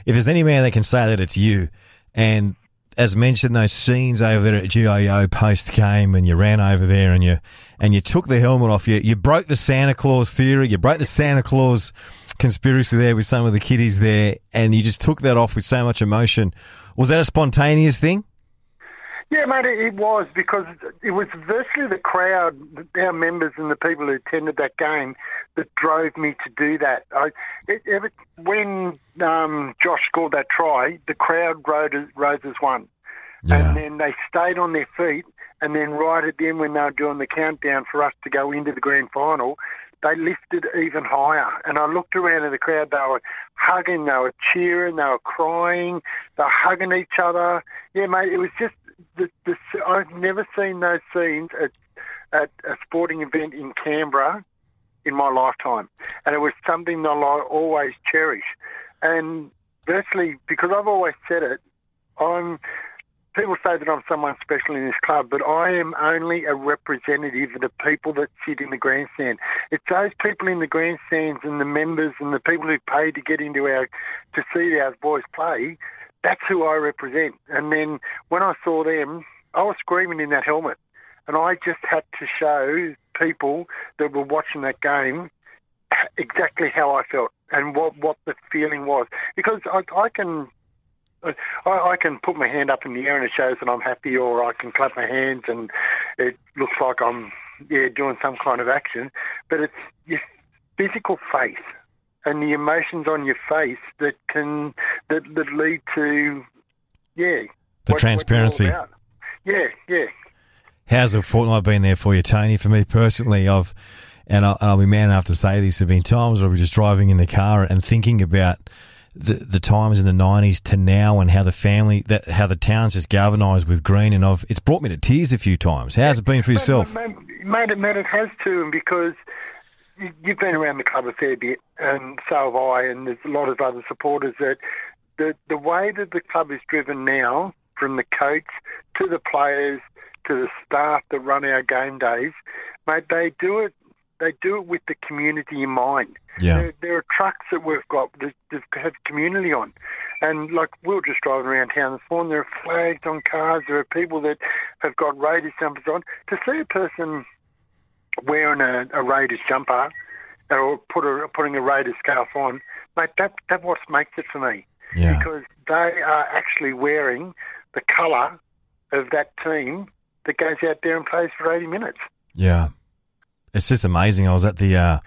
if there's any man that can say that, it's you. And as mentioned, those scenes over there at GIO post game, and you ran over there and you and you took the helmet off. You you broke the Santa Claus theory. You broke the Santa Claus conspiracy there with some of the kiddies there, and you just took that off with so much emotion. Was that a spontaneous thing? Yeah, mate, it it was because it was virtually the crowd, our members and the people who attended that game that drove me to do that. I, it, ever, when um, Josh scored that try, the crowd rose, rose as one. Yeah. And then they stayed on their feet. And then right at the end, when they were doing the countdown for us to go into the grand final, they lifted even higher. And I looked around at the crowd. They were hugging, they were cheering, they were crying, they were hugging each other. Yeah, mate, it was just the, the, I've never seen those scenes at, at a sporting event in Canberra in my lifetime, and it was something that I always cherish. And virtually, because I've always said it, I'm. People say that I'm someone special in this club, but I am only a representative of the people that sit in the grandstand. It's those people in the grandstands and the members and the people who pay to get into our to see our boys play. That's who I represent. And then when I saw them, I was screaming in that helmet, and I just had to show people that were watching that game exactly how I felt and what what the feeling was because I, I can. I, I can put my hand up in the air and it shows that I'm happy, or I can clap my hands and it looks like I'm yeah doing some kind of action. But it's your physical face and the emotions on your face that can that, that lead to yeah The what- what transparency. about. Yeah, yeah. How's the fortnight been there for you, Tony? For me personally, I've and I'll, and I'll be man enough to say this. There've been times where we're just driving in the car and thinking about the the times in the nineties to now and how the family that how the town's just galvanised with green and I've it's brought me to tears a few times. How's it been for yourself? Mate, mate, it, mate, it has to, and because you- you've been around the club a fair bit, and so have I, and there's a lot of other supporters that the the way that the club is driven now, from the coach to the players to the staff that run our game days, mate, they do it. They do it with the community in mind. Yeah. There, there are trucks that we've got that, that have community on. And like we were just driving around town this morning, there are flags on cars. There are people that have got Raiders jumpers on. To see a person wearing a, a Raiders jumper or put a, putting a Raiders scarf on, mate, that that what makes it for me Yeah. because they are actually wearing the colour of that team that goes out there and plays for 80 minutes. Yeah. It's just amazing. I was at the uh,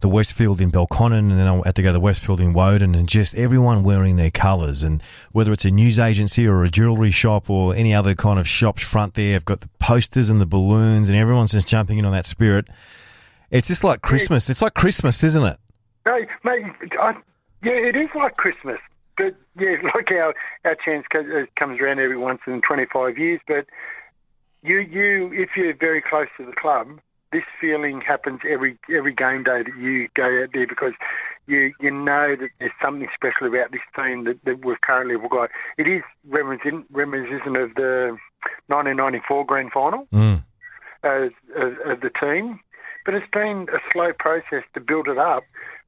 the Westfield in Belconnen and then I had to go to the Westfield in Woden and just everyone wearing their colours and whether it's a news agency or a jewellery shop or any other kind of shop front there, have got the posters and the balloons and everyone's just jumping in on that spirit. It's just like Christmas. It's like Christmas, isn't it? No, mate, I, yeah, it is like Christmas. But yeah, *laughs* like our our chance uh, comes around every once in 25 years. But you you if you're very close to the club, this feeling happens every every game day that you go out there because you you know that there's something special about this team that, that we've currently got. It is reminiscent reminiscent of the 1994 grand final Mm. as, as, as the team. But it's been a slow process to build it up.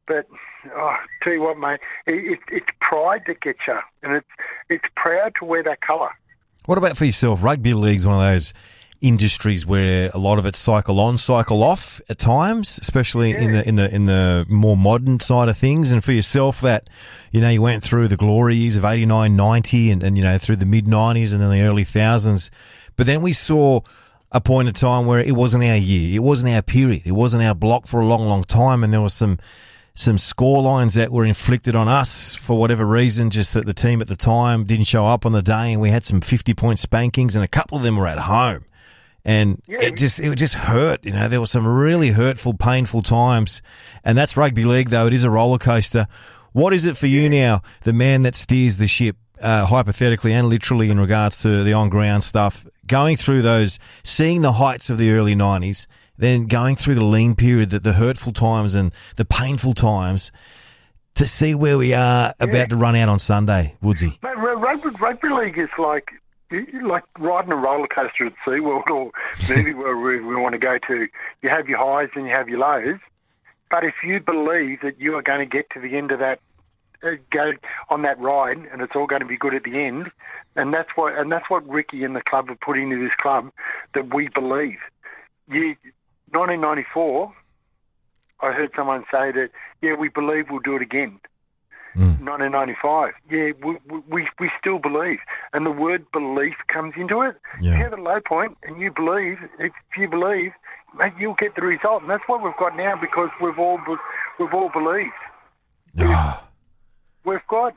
But oh, tell you what, mate, it, it, it's pride that gets you, and it's it's proud to wear that colour. What about for yourself? Rugby league's one of those industries where a lot of it cycle on, cycle off at times, especially in the in the in the more modern side of things. And for yourself, that you know you went through the glory years of 89, 90 and, and you know through the mid nineties and then the early thousands, but then we saw a point in time where it wasn't our year, it wasn't our period, it wasn't our block for a long, long time, and there was some some score lines that were inflicted on us for whatever reason, just that the team at the time didn't show up on the day, and we had some fifty point spankings, and a couple of them were at home, and it just it just hurt. You know, there were some really hurtful, painful times, and that's rugby league, though it is a roller coaster. What is it for you now, the man that steers the ship, uh, hypothetically and literally, in regards to the on ground stuff, going through those, seeing the heights of the early nineties? then going through the lean period, the, the hurtful times and the painful times, to see where we are about to run out on Sunday, Woodsy. Mate, rugby, rugby league is like like riding a roller coaster at SeaWorld or *laughs* movie where we, we want to go to. You have your highs and you have your lows. But if you believe that you are going to get to the end of that, uh, go on that ride, and it's all going to be good at the end, and that's what and that's what Ricky and the club have put into this club that we believe. You, 1994, I heard someone say that yeah, we believe we'll do it again. 1995. Yeah, we, we we still believe, and the word belief comes into it. Yeah. You have a low point, and you believe. If you believe, mate, you'll get the result, and that's what we've got now because we've all we've all believed. Ah, We've got,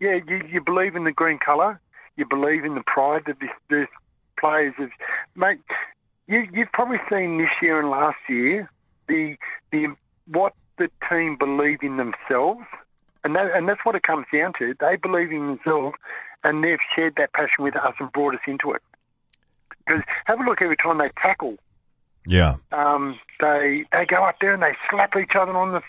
yeah, you, you believe in the green colour. You believe in the pride that this, this players have. Mate, you, you've probably seen this year and last year the the what the team believe in themselves, and that, and that's what it comes down to. They believe in themselves, and they've shared that passion with us and brought us into it. Because have a look every time they tackle yeah. um, they they go up there and they slap each other on the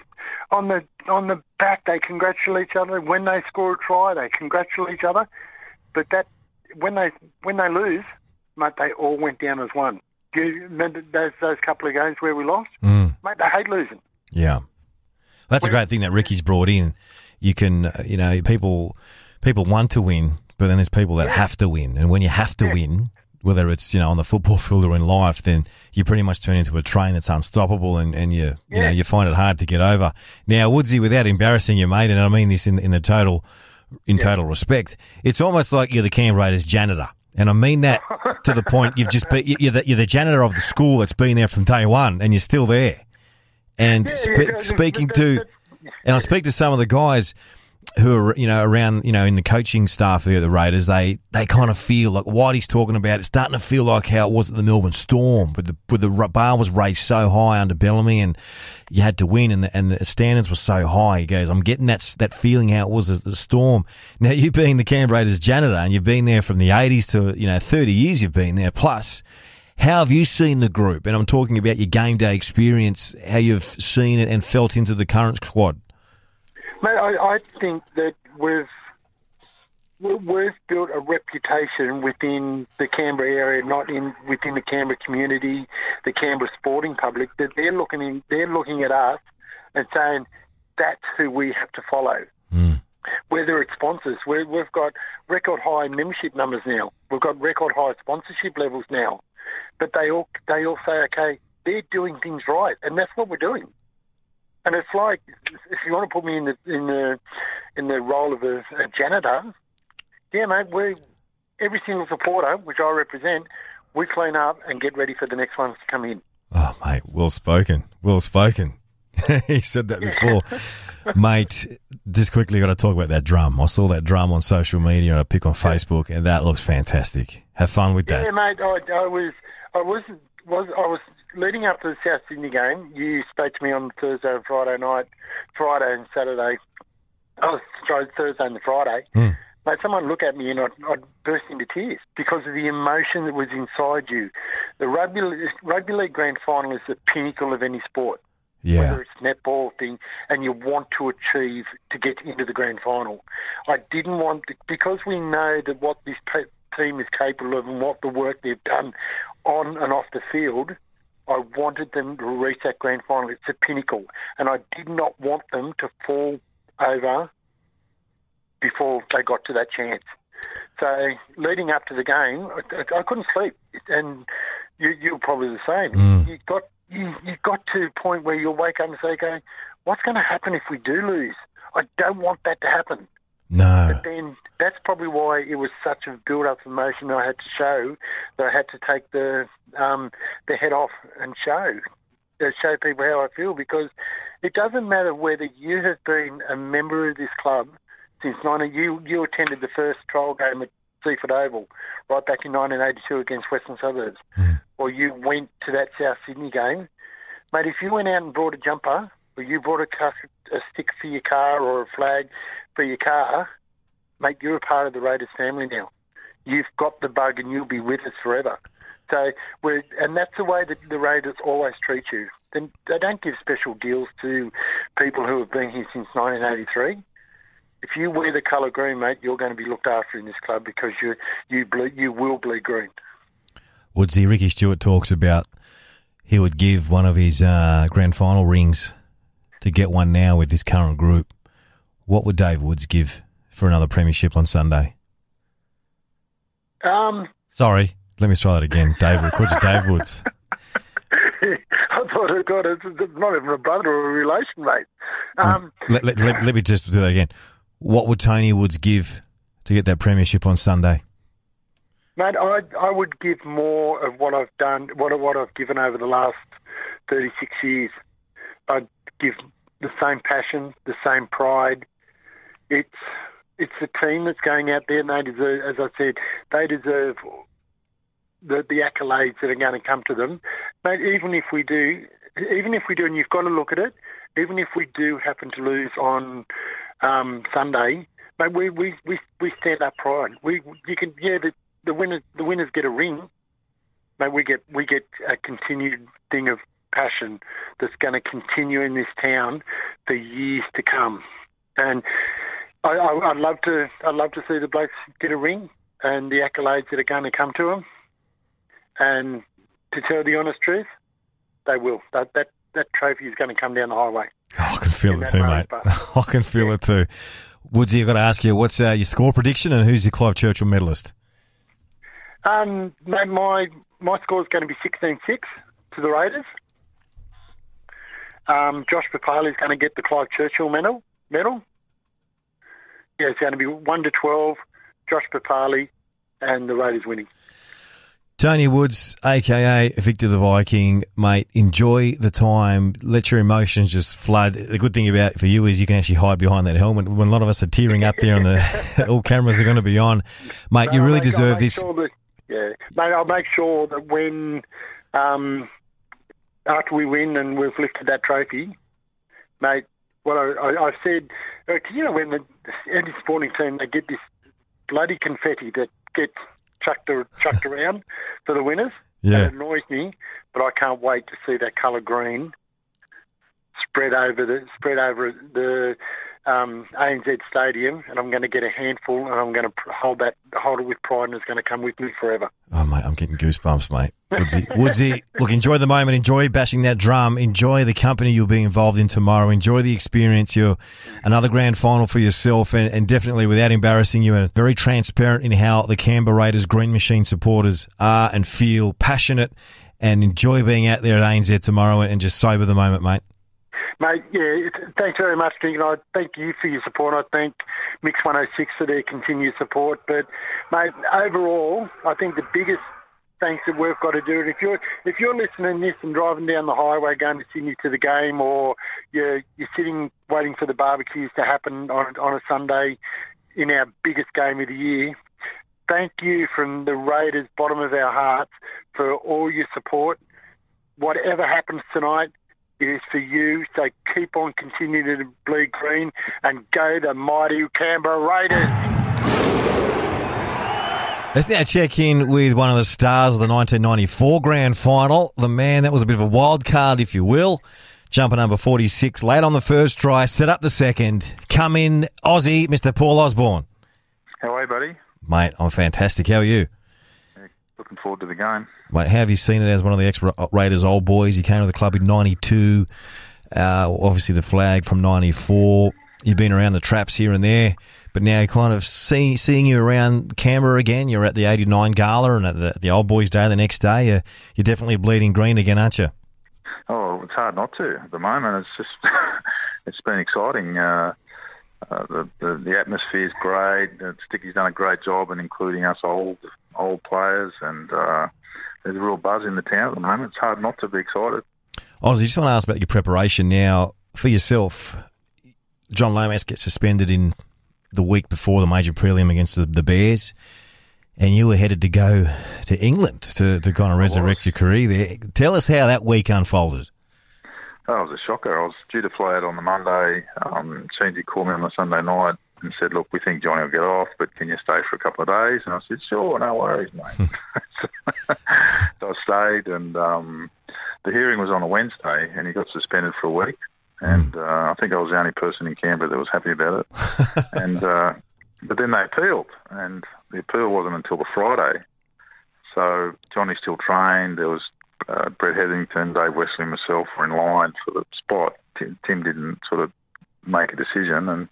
on the on the back. They congratulate each other when they score a try. They congratulate each other, but that when they when they lose, mate, they all went down as one. Do you remember those those couple of games where we lost? Mm. Mate, they hate losing. Yeah, that's a great thing that Ricky's brought in. You can, uh, you know, people people want to win, but then there's people that have to win, and when you have to win, whether it's you know on the football *laughs* field or in life, then you pretty much turn into a train that's unstoppable, and, and you you know you find it hard to get over. Now, Woodsy, without embarrassing your mate, and I mean this in in the total in total respect, it's almost like you're the Canberra Raiders janitor. And I mean that to the point you've just been, you're the, you're the janitor of the school that's been there from day one and you're still there. And Yeah, spe- yeah, speaking that- to, that- and I speak to some of the guys who are, you know, around, you know, in the coaching staff there at the Raiders, they, they kind of feel like what he's talking about. It's starting to feel like how it was at the Melbourne Storm, with the, with the bar was raised so high under Bellamy and you had to win and the, and the standards were so high. He goes, I'm getting that, that feeling how it was at the Storm. Now, you being the Canberra Raiders janitor and you've been there from the 80s to, you know, 30 years you've been there plus. How have you seen the group? And I'm talking about your game day experience, how you've seen it and felt into the current squad. Mate, I, I think that we've we- we've built a reputation within the Canberra area, not in within the Canberra community, the Canberra sporting public, that they're looking in, they're looking at us and saying that's who we have to follow. Hmm. Whether it's sponsors, we we've got record high membership numbers now. We've got record high sponsorship levels now, but they all they all say, okay, they're doing things right, and that's what we're doing. And it's like if you want to put me in the in the in the role of a, a janitor, yeah, mate. We every single supporter, which I represent, we clean up and get ready for the next ones to come in. Oh, mate, well spoken. Well spoken. *laughs* he said that before. *laughs* mate, just quickly got to talk about that drum. I saw that drum on social media and I pick on Facebook, and that looks fantastic. Have fun with that. Yeah, mate. I, I was I was was I was leading up to the South Sydney game. You spoke to me on Thursday and Friday night, Friday and Saturday. Oh, sorry, Thursday and the Friday. Hmm. Mate, someone look at me and I'd, I'd burst into tears because of the emotion that was inside you. The rugby rugby league grand final is the pinnacle of any sport Yeah. whether it's netball thing, and you want to achieve to get into the grand final. I didn't want because we know that what this team is capable of and what the work they've done on and off the field. I wanted them to reach that grand final. It's a pinnacle, and I did not want them to fall over before they got to that chance. So leading up to the game, I, I couldn't sleep, and you, you're probably the same. Mm. You got you, you got to a point where you'll wake up and say, "Okay, what's going to happen if we do lose? I don't want that to happen." No. But then that's probably why it was such a build-up of emotion I had to show that I had to take the um, the head off and show uh, show people how I feel because it doesn't matter whether you have been a member of this club since 19 you you attended the first trial game at Seiffert Oval right back in 1982 against Western Suburbs, or you went to that South Sydney game, mate. If you went out and brought a jumper, or you brought a, a stick for your car or a flag for your car, mate, you're a part of the Raiders family now. You've got the bug, and you'll be with us forever. So we're, and that's the way that the Raiders always treat you. Then they don't give special deals to people who have been here since 1983. If you wear the colour green, mate, you're going to be looked after in this club because you you ble you will bleed green. Woodsy, Ricky Stewart talks about he would give one of his uh, grand final rings to get one now with this current group, what would Dave Woods give for another premiership on Sunday? Um, Sorry, let me try that again. Dave, called you Dave Woods. *laughs* I thought, oh God, it's, it's not even a brother or a relation, mate. Um, Let, let, let, let me just do that again. What would Tony Woods give to get that premiership on Sunday? Mate, I I would give more of what I've done, what what I've given over the last thirty six years. I'd give the same passion, the same pride. It's it's the team that's going out there, and they deserve, as I said, they deserve the the accolades that are going to come to them. Mate, even if we do, even if we do, and you've got to look at it, even if we do happen to lose on um, Sunday, mate, we, we, we, we stand up pride. We you can yeah the the winners the winners get a ring, but we get we get a continued thing of passion that's going to continue in this town for years to come. And I, I, I'd love to I'd love to see the blokes get a ring and the accolades that are going to come to them. And to tell the honest truth, they will. That that that trophy is going to come down the highway. Oh, I can feel it too, mate. *laughs* I can feel it too. Woodsy, I've got to ask you, what's uh, your score prediction and who's your Clive Churchill medalist? Um, mate, my my score is going to be 16-6 to the Raiders. Um, Josh Papalii is going to get the Clive Churchill medal. Medal. Yeah, it's going to be one to twelve. Josh Papalii and the Raiders winning. Tony Woods, aka Victor the Viking, mate, enjoy the time. Let your emotions just flood. The good thing about for you is you can actually hide behind that helmet. When a lot of us are tearing up there and the *laughs* all cameras are going to be on, mate, you really make- deserve this. Sure that, yeah, mate, I'll make sure that when um, after we win and we've lifted that trophy, mate, what I, I, I've said, Uh, you know, when the any sporting team they get this bloody confetti that gets chucked ar- chucked *laughs* around for the winners, Yeah. it annoys me, but I can't wait to see that colour green spread over the spread over the um, ANZ Stadium, and I'm going to get a handful, and I'm going to hold that hold it with pride, and it's going to come with me forever. Oh, mate, I'm getting goosebumps, mate. Woodsy, *laughs* Woodsy, look, enjoy the moment. Enjoy bashing that drum. Enjoy the company you'll be involved in tomorrow. Enjoy the experience. You're another grand final for yourself, and, and definitely without embarrassing you, and very transparent in how the Canberra Raiders Green Machine supporters are and feel passionate and enjoy being out there at ANZ tomorrow and just sober the moment, mate. Mate, yeah, thanks very much, Nick, and I thank you for your support. I thank Mix 106 for their continued support. But, mate, overall, I think the biggest thanks that we've got to do it. If you're if you're listening this and driving down the highway going to Sydney to the game, or you're you're sitting waiting for the barbecues to happen on on a Sunday in our biggest game of the year, thank you from the Raiders' bottom of our hearts for all your support. Whatever happens tonight, is for you. So keep on continuing to bleed green and go the mighty Canberra Raiders. Let's now check in with one of the stars of the 1994 grand final. The man that was a bit of a wild card, if you will. Jumper number 46, late on the first try, set up the second. Come in, Ozzy, Mr. Paul Osborne. How are you, buddy? Mate, I'm fantastic. How are you? Looking forward to the game. Mate, how have you seen it as one of the ex Raiders old boys? You came to the club in 92. Uh, obviously, the flag from 94. You've been around the traps here and there, but now you're kind of see, seeing you around Canberra again. You're at the 89 gala and at the, the old boys' day the next day. You're, you're definitely bleeding green again, aren't you? Oh, it's hard not to at the moment. It's just, *laughs* it's been exciting. Uh, uh, the, the the atmosphere's great. Uh, Sticky's done a great job in including us old old players, and uh, there's a real buzz in the town at the moment. It's hard not to be excited. Ozzy, just want to ask about your preparation now for yourself. John Lomax gets suspended in the week before the major prelim against the, the Bears, and you were headed to go to England to, to kind of resurrect your career there. Tell us how that week unfolded. That was a shocker. I was due to fly out on the Monday. Um, Sheensy called me on the Sunday night and said, "Look, we think Johnny will get off, but can you stay for a couple of days?" And I said, "Sure, no worries, mate." *laughs* *laughs* so I stayed, and um, the hearing was on a Wednesday, and he got suspended for a week. And uh, I think I was the only person in Canberra that was happy about it. *laughs* and uh, but then they appealed, and the appeal wasn't until the Friday. So Johnny still trained. There was uh, Brett Hetherington, Dave Wesley, myself were in line for the spot. Tim, Tim didn't sort of make a decision, and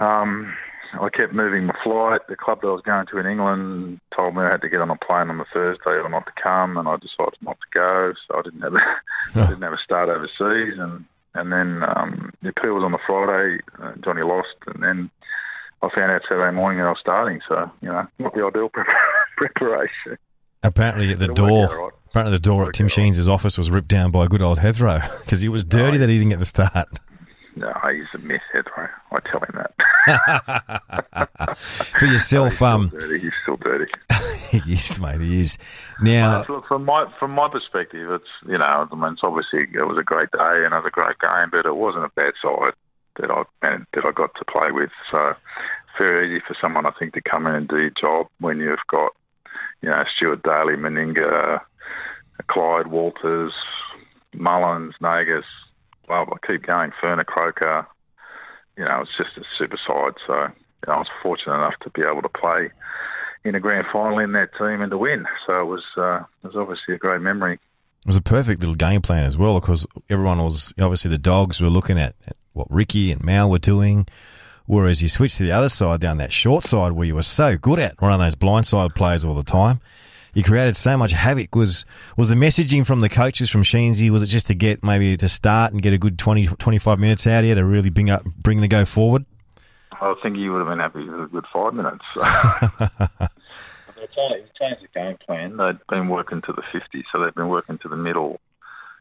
um, I kept moving my flight. The club that I was going to in England told me I had to get on a plane on the Thursday or not to come, and I decided not to go. So I didn't have a, *laughs* I didn't have a start overseas, and and then um, the appeal was on the Friday. Uh, Johnny lost, and then I found out Saturday morning that I was starting. So you know, not the ideal pre- *laughs* preparation. Apparently, at the It'll work out door, apparently the door at Tim Sheens' office was ripped down by a good old Heathrow because *laughs* he was dirty that he didn't get the start. No, he's a mess, Heathrow. I tell him that. *laughs* For yourself, *laughs* um, dirty. He's still dirty. he is, mate. He is. Now, Look, from my from my perspective, it's you know, I mean, it's obviously it was a great day and it was a great game, but it wasn't a bad side that I that I got to play with. So very easy for someone, I think, to come in and do your job when you've got you know Stuart Daley, Meninga, Clyde Walters, Mullins, Nagas. Well, I keep going. Furner Croker. You know, it's just a super side. So you know, I was fortunate enough to be able to play in a grand final in that team and to win. So it was uh, it was obviously a great memory. it was a perfect little game plan as well because everyone was obviously the dogs were looking at, at what Ricky and Mal were doing. Whereas you switch to the other side, down that short side where you were so good at running those blindside plays all the time. You created so much havoc. Was was the messaging from the coaches from Sheensy, was it just to get maybe to start and get a good 20, 25 minutes out of you to really bring up bring the go forward? I think you would have been happy with a good five minutes. *laughs* *laughs* they changed, changed the game plan. They'd been working to the 50, so they'd been working to the middle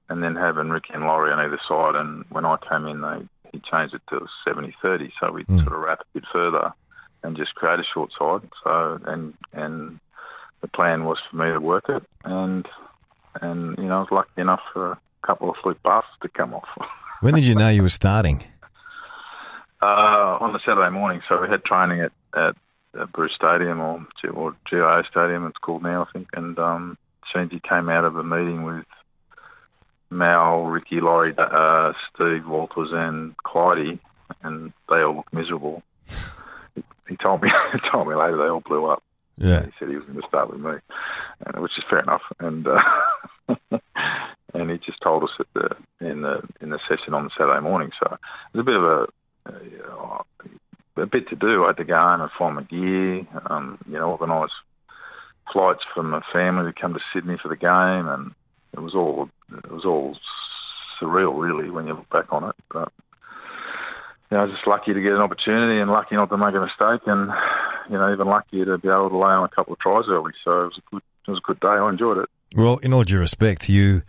and then having Ricky and Laurie on either side. And when I came in, they he changed it to 70-30, so we Mm. sort of wrap a bit further and just create a short side. So and and the plan was for me to work it, and and you know I was lucky enough for a couple of fluke busts to come off. *laughs* When did you know you were starting? Uh, on the Saturday morning, so we had training at, at, at Bruce Stadium or, or GIO Stadium, it's called now, I think. And um, Sheensy came out of a meeting with Mal, Ricky, Laurie, uh, Steve, Walters, and Clydie, and they all looked miserable. He, he told me, *laughs* he told me later they all blew up. Yeah. He said he was going to start with me, and, which is fair enough. And uh, *laughs* and he just told us at the in the in the session on the Saturday morning. So it was a bit of a uh, a bit to do. I had to go home and find my gear, um, you know, organise flights for my family to come to Sydney for the game, and it was all all surreal, really, when you look back on it. But you know, I was just lucky to get an opportunity and lucky not to make a mistake, and you know, even luckier to be able to lay on a couple of tries early. So it was a good it was a good day. I enjoyed it. Well, in all due respect, you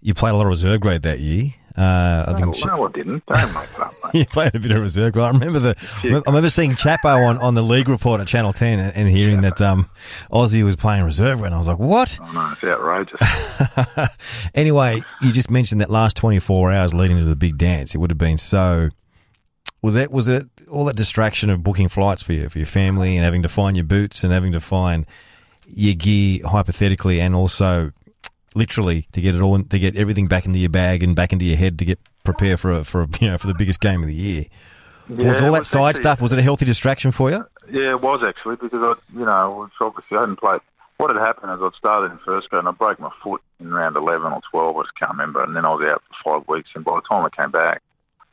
you played a lot of reserve grade that year. Uh, I No, think no, I didn't. Don't make mate. *laughs* you played a bit of reserve. I remember the. I remember seeing Chapo on, on the league report at Channel Ten and, and hearing that um, Ozzy was playing reserve. And I was like, what? Oh, no, it's outrageous. *laughs* anyway, you just mentioned that last twenty four hours leading to the big dance. It would have been so. Was it was it all that distraction of booking flights for you for your family and having to find your boots and having to find your gear hypothetically and also literally to get it all in, to get everything back into your bag and back into your head to get prepare for a, for a, *laughs* you know for the biggest game of the year. was all that was side actually- stuff? Was it a healthy distraction for you? Yeah, it was actually because I, you know, obviously I hadn't played. What had happened is I'd started in first grade and I broke my foot in round eleven or twelve. I just can't remember. And then I was out for five weeks. And by the time I came back,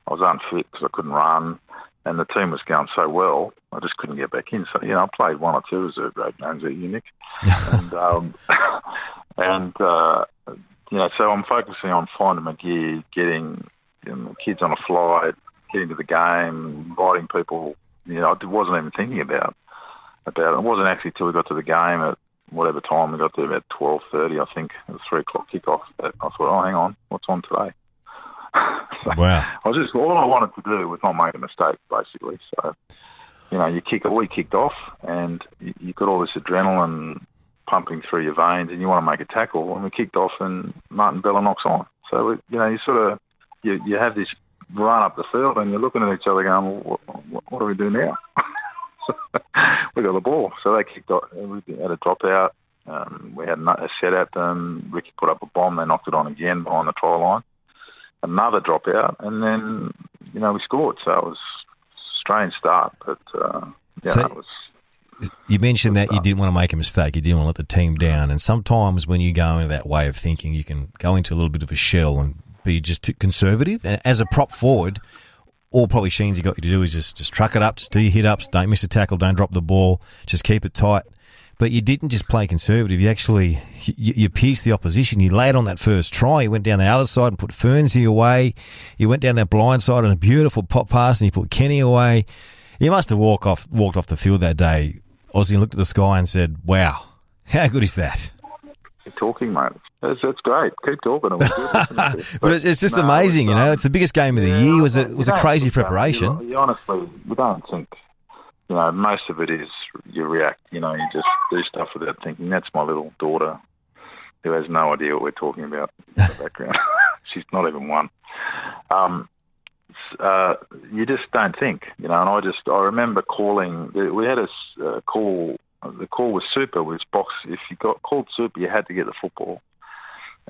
I was unfit because I couldn't run, and the team was going so well. I just couldn't get back in. So you know, I played one or two reserve grade games at Unic, *laughs* and um, and uh, you know, so I'm focusing on finding my gear, getting you know, kids on a flight, getting to the game, inviting people. You know, I wasn't even thinking about about it. It wasn't actually till we got to the game at whatever time we got there about twelve thirty, I think, it was three o'clock kickoff. That I thought, oh, hang on, what's on today? *laughs* So Wow. I was just all I wanted to do was not make a mistake, basically. So, you know, you kick we kicked off, and you, you got all this adrenaline pumping through your veins, and you want to make a tackle. And we kicked off, and Martin Bella knocks on. So it, you know, you sort of you you have this run up the field, and you're looking at each other, going, well, what, what, do we do now? *laughs* so we got the ball, so they kicked off. We had a dropout. Um, we had a set at them. Ricky put up a bomb. They knocked it on again behind the try line another dropout, and then you know we scored. So it was a strange start, but uh, yeah, So- it was you mentioned that you didn't want to make a mistake. You didn't want to let the team down. And sometimes when you go into that way of thinking, you can go into a little bit of a shell and be just too conservative. And as a prop forward, all probably Sheensy got you to do is just, just truck it up, just do your hit ups, don't miss a tackle, don't drop the ball, just keep it tight. But you didn't just play conservative. You actually you, you pierced the opposition. You laid on that first try. You went down the other side and put Fernsey away. You went down that blind side on a beautiful pop pass and you put Kenny away. You must have walked off walked off the field that day, Ozzy, and looked at the sky and said, "Wow, how good is that?" Keep talking, mate. That's, that's great. Keep talking. It listening. *laughs* But it's, just no, amazing, you know. um, It's the biggest game of the yeah, year. It was a it was a crazy think preparation. You, you honestly, we don't think. You know, most of it is you react. You know, you just do stuff without thinking. That's my little daughter, who has no idea what we're talking about in the background. *laughs* She's not even one. Um, uh, you just don't think, you know. And I just, I remember calling. We had a uh, call. The call was super. Was box. If you got called super, you had to get the football.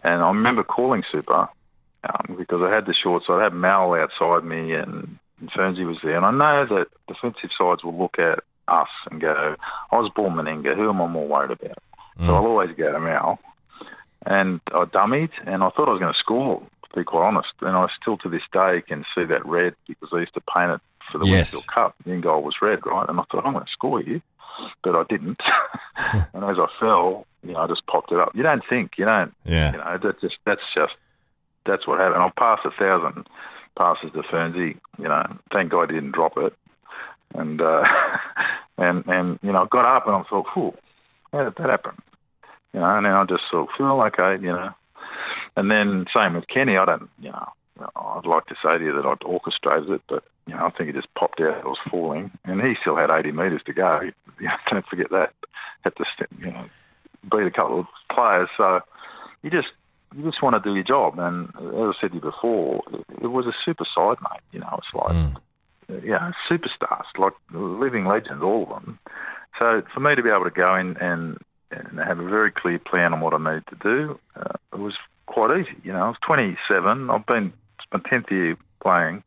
And I remember calling super um, because I had the shorts. I had Mal outside me, and, and Fernsey was there. And I know that defensive sides will look at us and go, "Osborne Meninga, who am I more worried about?" So I'll always go to Mal. And I dummied, and I thought I was going to score. Be quite honest, and I still to this day can see that red because I used to paint it for the Yes. Winfield Cup. The end goal was red, right? And I thought I'm going to score you, but I didn't. *laughs* *laughs* and as I fell, you know, I just popped it up. You don't think, you don't Yeah. you know, that just that's just that's what happened. I'll pass a thousand passes to Fernsey. You know, thank God he didn't drop it. And uh, *laughs* and and you know, I got up and I thought, "Whew, how did that happen?" You know, and then I just thought, "Feel like, okay," you know. And then same with Kenny. I don't, you know, I'd like to say to you that I'd orchestrated it, but you know, I think it just popped out. I was falling, and he still had 80 metres to go. *laughs* You know, don't forget that. Had to, step, you know, beat a couple of players. So you just you just want to do your job. And as I said to you before, it was a super side, mate. You know, it's like Mm. yeah, superstars, like living legends, all of them. So for me to be able to go in and and have a very clear plan on what I needed to do, uh, it was quite easy. You know, I was 27. I've been it's my 10th year playing,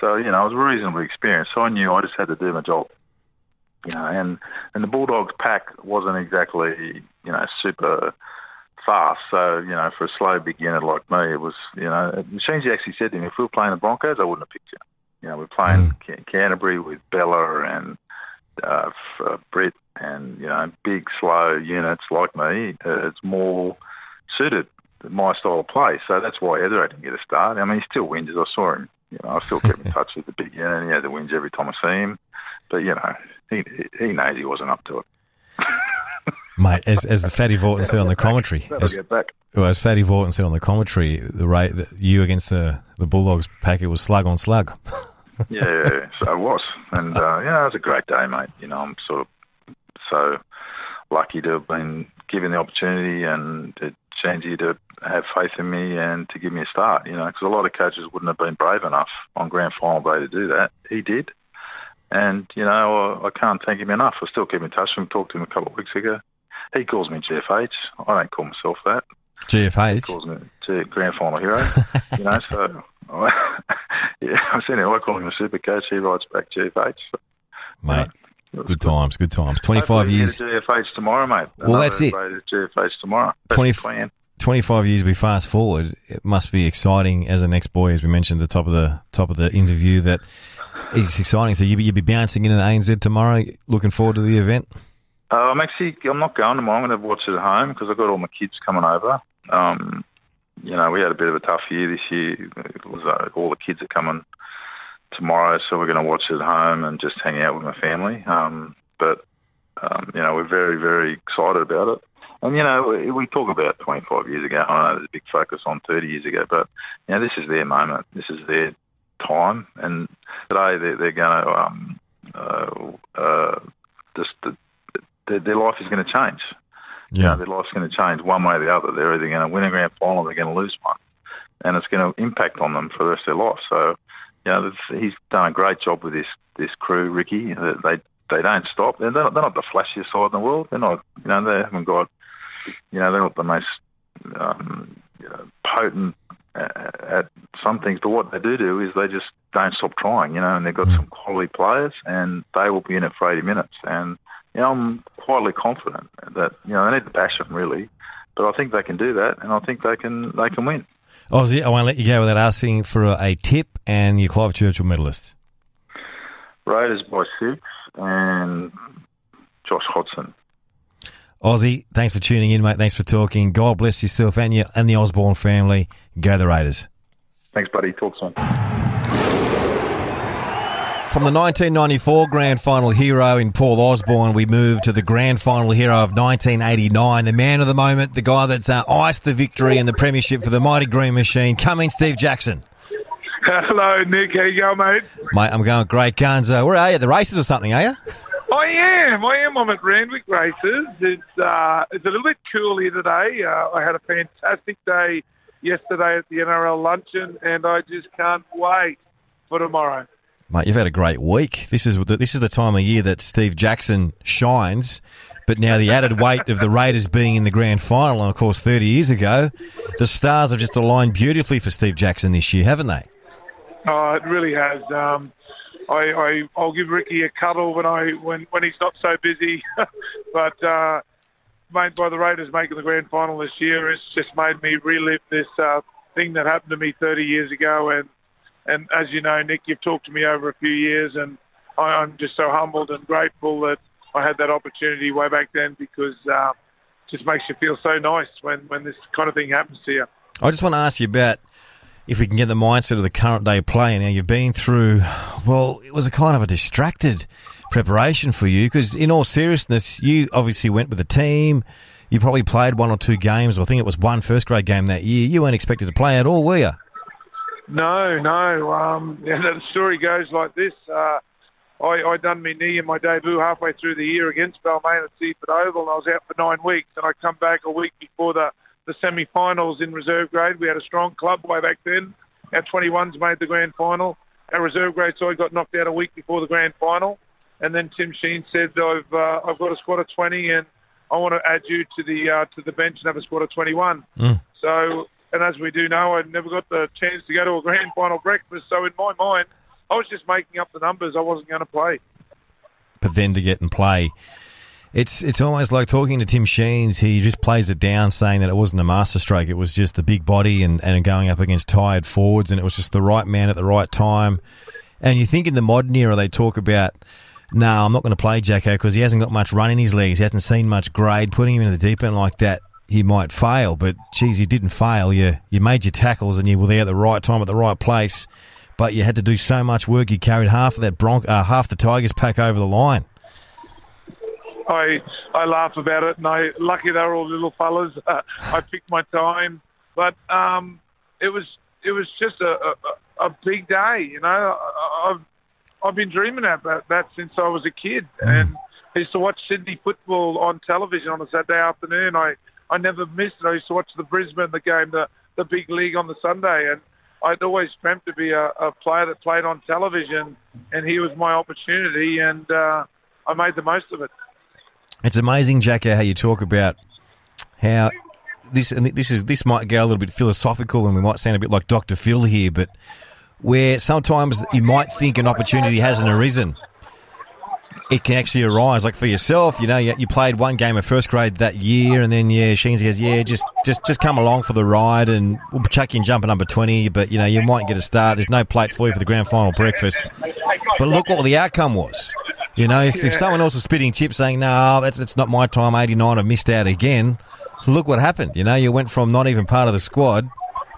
so you know I was reasonably experienced. So I knew I just had to do my job. You know, and and the Bulldogs pack wasn't exactly you know super fast. So you know, for a slow beginner like me, it was you know. Sheensy actually said to me, if we were playing the Broncos, I wouldn't have picked you. You know, we're playing Ca- Canterbury with Bella and uh, uh, Britt and, you know, big, slow units like me. Uh, it's more suited my style of play. So that's why Heather didn't get a start. I mean, he still wins, as I saw him. You know, I still keep in *laughs* touch with the big unit. He had the wins every time I see him. But, you know, he, he knows he wasn't up to it. *laughs* Mate, as, as the Fatty Vautin said on the commentary, as, well, as Fatty Vautin said on the commentary, the rate that you against the, the Bulldogs pack, it was slug on slug. *laughs* yeah, so it was, and uh, yeah, it was a great day, mate. You know, I'm sort of so lucky to have been given the opportunity and to Sheensy to have faith in me and to give me a start. You know, because a lot of coaches wouldn't have been brave enough on grand final day to do that. He did, and you know, I, I can't thank him enough. I still keep in touch with him. Talked to him a couple of weeks ago. He calls me GFH. I don't call myself that. He GFH. calls me G- grand final hero. *laughs* you know, so *laughs* yeah, I've seen him. I call him a super coach. He writes back GFH. So, Mate, good times, good times. 25 hopefully years. GFH tomorrow, mate. Well, that's it. GFH tomorrow. That's 20 the plan. 25 years we fast forward it must be exciting as an ex-boy as we mentioned at the top of the top of the interview that it's exciting so you'll be, be bouncing into the ANZ tomorrow looking forward to the event Uh, I'm actually I'm not going tomorrow. I'm going to watch it at home because I've got all my kids coming over. Um, you know, we had a bit of a tough year this year. Was uh, all the kids are coming tomorrow, so we're going to watch it at home and just hang out with my family. Um, but um, you know, we're very very excited about it. And you know, we- talk about 25 years ago. I know there's a big focus on 30 years ago, but you know, this is their moment. This is their time, and today they're, they're going to um, uh, uh, just the, their, their life is going to change. You know, their life's going to change one way or the other. They're either going to win a grand final or they're going to lose one, and it's going to impact on them for the rest of their life. So, you know, he's done a great job with this this crew, Ricky. They they, they don't stop. They're not, they're not the flashiest side in the world. They're not. You know, they haven't got. You know, they're not the most um, you know, potent at, at some things, but what they do do is they just don't stop trying. You know, and they've got some quality players, and they will be in it for 80 minutes, and you know, I'm quietly confident that you know they need to bash them really, but I think they can do that, and I think they can they can win. Ozzy, I won't let you go without asking for a, a tip and your Clive Churchill medalist. Raiders by six and Josh Hodgson. Ozzy, thanks for tuning in, mate. Thanks for talking. God bless yourself and you and the Osborne family. Go the Raiders. Thanks, buddy. Talk soon. From the 1994 grand final hero in Paul Osborne, we move to the grand final hero of 1989, the man of the moment, the guy that's uh, iced the victory and the premiership for the mighty Green Machine. Come in, Steve Jackson. *laughs* Hello, Nick. How you going, mate? Mate, I'm going great guns. Uh, where are you? The races or something, are you? I am. I am. I'm at Randwick Races. It's uh, it's a little bit cool here today. Uh, I had a fantastic day yesterday at the NRL luncheon, and I just can't wait for tomorrow. Mate, you've had a great week. This is the, this is the time of year that Steve Jackson shines. But now the added weight of the Raiders being in the grand final, and of course, 30 years ago, the stars have just aligned beautifully for Steve Jackson this year, haven't they? Oh, it really has. Um, I, I I'll give Ricky a cuddle when I when when he's not so busy, *laughs* but uh, made by the Raiders making the grand final this year, it's just made me relive this uh, thing that happened to me 30 years ago. And and as you know, Nick, you've talked to me over a few years, and I, I'm just so humbled and grateful that I had that opportunity way back then because uh, it just makes you feel so nice when when this kind of thing happens to you. I just want to ask you about if we can get the mindset of the current day player. Now you've been through, well, it was a kind of a distracted preparation for you because, in all seriousness, you obviously went with the team. You probably played one or two games. I think it was one first grade game that year. You weren't expected to play at all, were you? No, no. Um, *laughs* yeah, the story goes like this. Uh, I, I done my knee in my debut halfway through the year against Balmain at Seiffert Oval, and I was out for nine weeks. And I come back a week before the the semi-finals in reserve grade. We had a strong club way back then. Our 21s made the grand final. Our reserve grade side got knocked out a week before the grand final, and then Tim Sheen said, "I've uh, I've got a squad of 20, and I want to add you to the uh, to the bench and have a squad of 21." Mm. So, and as we do know, I never got the chance to go to a grand *laughs* final breakfast. So in my mind, I was just making up the numbers. I wasn't going to play. But then to get and play it's it's almost like talking to Tim Sheens. He just plays it down, saying that it wasn't a masterstroke. It was just the big body and, and going up against tired forwards, and it was just the right man at the right time. And you think in the modern era they talk about, no, I'm not going to play Jacko because he hasn't got much run in his legs. He hasn't seen much grade. Putting him in the deep end like that, he might fail. But geez, you didn't fail. You you made your tackles and you were there at the right time at the right place. But you had to do so much work. You carried half of that Bronc, uh, half the Tigers pack over the line. I I laugh about it, and I lucky they were all little fellas. Uh, *laughs* I picked my time, but um, it was it was just a, a, a big day. You know, I, I've I've been dreaming about that since I was a kid, and I used to watch Sydney football on television on a Saturday afternoon. I I never missed it. I used to watch the Brisbane the game, the the big league on the Sunday, and I'd always dreamt to be a, a player that played on television, and here was my opportunity, and uh, I made the most of it. It's amazing, Jacko, how you talk about how this and this is this might go a little bit philosophical, and we might sound a bit like Doctor Phil here, but where sometimes you might think an opportunity hasn't arisen, it can actually arise. Like for yourself, you know, you, you played one game of first grade that year, and then yeah, Sheensy goes, yeah, just just just come along for the ride, and we'll chuck you in jumper number twenty. But you know, you might get a start. There's no plate for you for the grand final breakfast. But look what the outcome was. You know, if, yeah. if someone else was spitting chips saying, no, that's, that's not my time, 89, I've missed out again, look what happened. You know, you went from not even part of the squad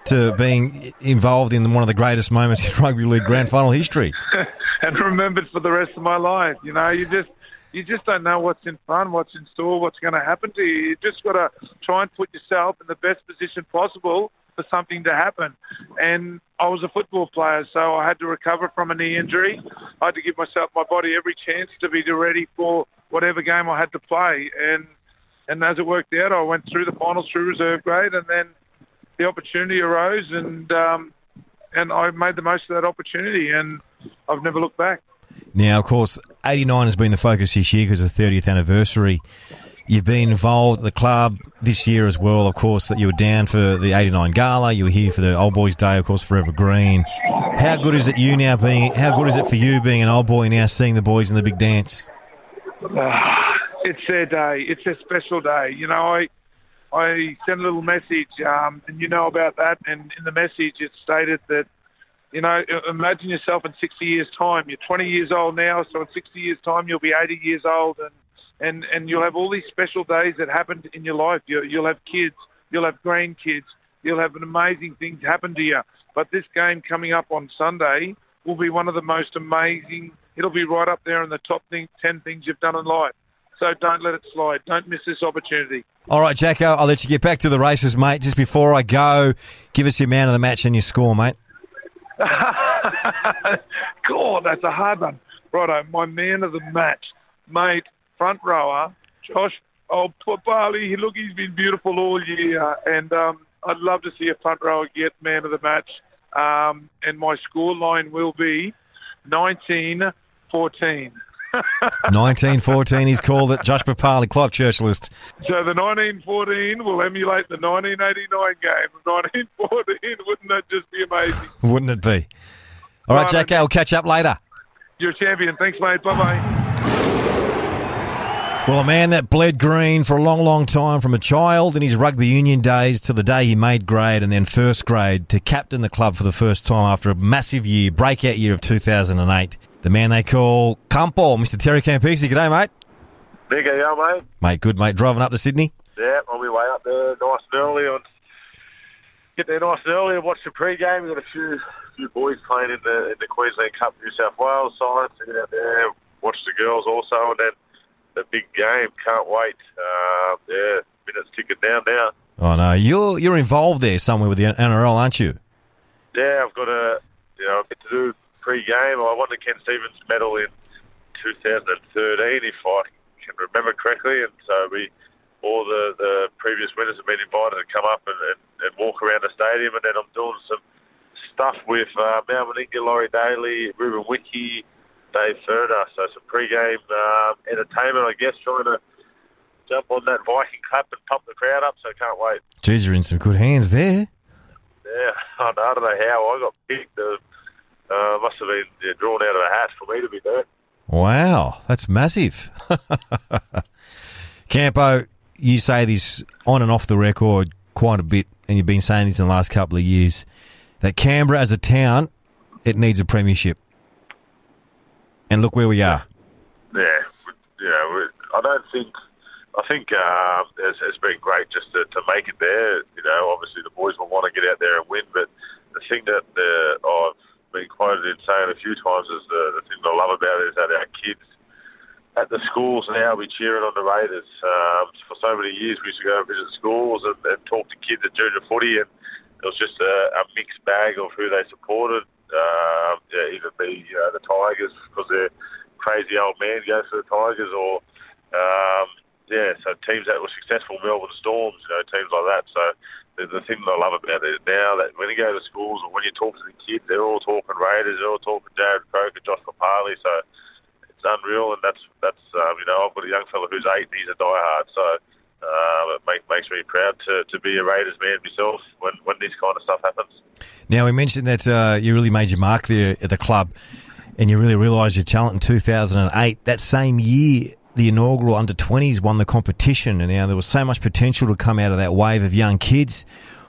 to being involved in one of the greatest moments in *laughs* rugby league grand final history. *laughs* and remembered for the rest of my life. You know, you just you just don't know what's in front, what's in store, what's going to happen to you. You just got to try and put yourself in the best position possible for something to happen. And I was a football player, so I had to recover from a knee injury. I had to give myself, my body, every chance to be ready for whatever game I had to play. And and as it worked out, I went through the finals through reserve grade, and then the opportunity arose, and um, and I made the most of that opportunity, and I've never looked back. Now, of course, 89 has been the focus this year because of the 30th anniversary. You've been involved at the club this year as well, of course, that you were down for the 89 Gala. You were here for the Old Boys Day, of course, Forever Green. How good is it you now being, how good is it for you being an old boy now seeing the boys in the big dance? Uh, it's their day. It's their special day. You know, I I sent a little message, um, and you know about that. And in the message, it stated that, you know, imagine yourself in 60 years' time. You're 20 years old now, so in 60 years' time, you'll be 80 years old, and and and you'll have all these special days that happened in your life. You, you'll have kids, you'll have grandkids, you'll have amazing things happen to you. But this game coming up on Sunday will be one of the most amazing. It'll be right up there in the top thing, 10 things you've done in life. So don't let it slide. Don't miss this opportunity. All right, Jacko, I'll let you get back to the races, mate. Just before I go, give us your man of the match and your score, mate. *laughs* God, that's a hard one. Righto, my man of the match, mate, front rower, Josh Oh, Papalii, look, he's been beautiful all year, and um, I'd love to see a front rower get man of the match. Um, and my score line will be 19 14. *laughs* 1914, he's called it. Josh Papalii, Clive Churchill. So the 1914 will emulate the 1989 game of 1914. Wouldn't that just be amazing? *laughs* Wouldn't it be? All right, Right, Jacko, we'll catch up later. You're a champion. Thanks, mate. Bye bye. Well, a man that bled green for a long, long time from a child in his rugby union days to the day he made grade and then first grade to captain the club for the first time after a massive year, breakout year of 2008. The man they call Campo, Mr. Terry Campese. G'day, mate. Big yeah, mate. Mate, good, mate. Driving up to Sydney? Yeah, on my way up there nice and early. And get there nice and early and watch the pre-game. We've got a few few boys playing in the in the Queensland Cup New South Wales side. So get out there, watch the girls also, and then the big game. Can't wait. Uh, yeah, minutes ticking down now. Oh, no. You're, you're involved there somewhere with the NRL, aren't you? Yeah, I've got a you know a bit to do pre-game. I won the Ken Stevens medal in 2013, if I can remember correctly, and so we all the, the previous winners have been invited to come up and, and, and walk around the stadium, and then I'm doing some stuff with uh, Mal Meninga, Laurie Daley, Ruben Wiki, Dave Furner. So some pre-game um, entertainment, I guess, trying to jump on that Viking clap and pump the crowd up. So can't wait. Jeez, you're in some good hands there. Yeah, I *laughs* don't, I don't know how I got picked. Uh, uh, must have been yeah, drawn out of a hat for me to be there. Wow, that's massive. *laughs* Campo, you say this on and off the record quite a bit, and you've been saying this in the last couple of years, that Canberra as a town, it needs a premiership. And look where we are. Yeah, yeah. we- I don't think. I think uh, it's, it's been great just to, to make it there. You know, obviously the boys will want to get out there and win, but the thing that I've been quoted in saying a few times is the, the thing that I love about it is that our kids at the schools now be cheering on the Raiders. Um, for so many years, we used to go and visit schools and, and talk to kids at junior footy, and it was just a, a mixed bag of who they supported. Um, yeah, either be know, the Tigers because their crazy old man goes for the Tigers, or um, yeah, so teams that were successful, Melbourne Storms, you know, teams like that. So the, the thing that I love about it now that when you go to schools or when you talk to the kids, they're all talking Raiders, they're all talking Jarrod Croker, Josh Papalii. So it's unreal, and that's that's um, you know I've got a young fella who's eight, and he's a diehard. So um, it make, makes me proud to, to be a Raiders man myself when when this kind of stuff happens. Now, we mentioned that uh, you really made your mark there at the club and you really realised your talent in 2008. That same year, the inaugural under 20s won the competition, and now there was so much potential to come out of that wave of young kids.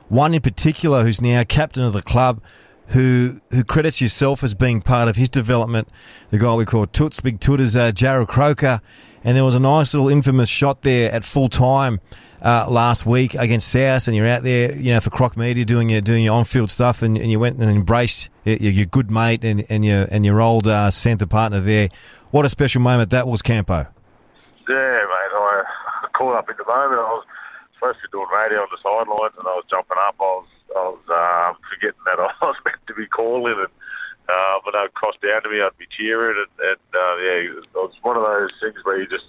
One in particular, who's now captain of the club, who who credits yourself as being part of his development. The guy we call Toots, Big Toot, is uh, Jarrod Croker, and there was a nice little infamous shot there at full time. Uh, last week against South, and you're out there, you know, for Croc Media doing your doing your on-field stuff, and, and you went and embraced your, your good mate and, and your and your old uh, centre partner there. What a special moment that was, Campo. Yeah, mate. I *laughs* caught up in the moment. I was supposed to be doing radio on the sidelines, and I was jumping up. I was, I was um, forgetting that *laughs* I was meant to be calling, and uh, when they'd cross down to me, I'd be cheering, and, and uh, yeah, it was, one of those things where you just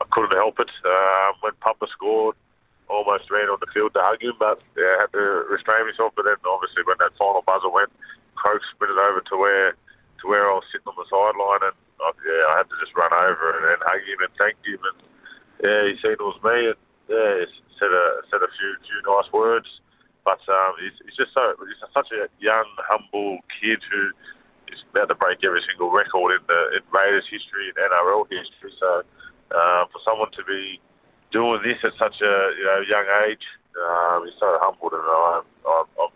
I couldn't help it. Um, when Papa scored, almost ran on the field to hug him, but yeah, I had to restrain myself. But then, obviously, when that final buzzer went, Croak sprinted over to where to where I was sitting on the sideline, and I, yeah, I had to just run over and, and hug him and thank him. And yeah, he seen it was me, and yeah, said a said a few few nice words. But um, he's, he's just so he's such a young, humble kid who is about to break every single record in the in Raiders history and NRL history. So uh, for someone to be doing this at such a you know young age, um, he's so humbled, and I'm, I'm, I'm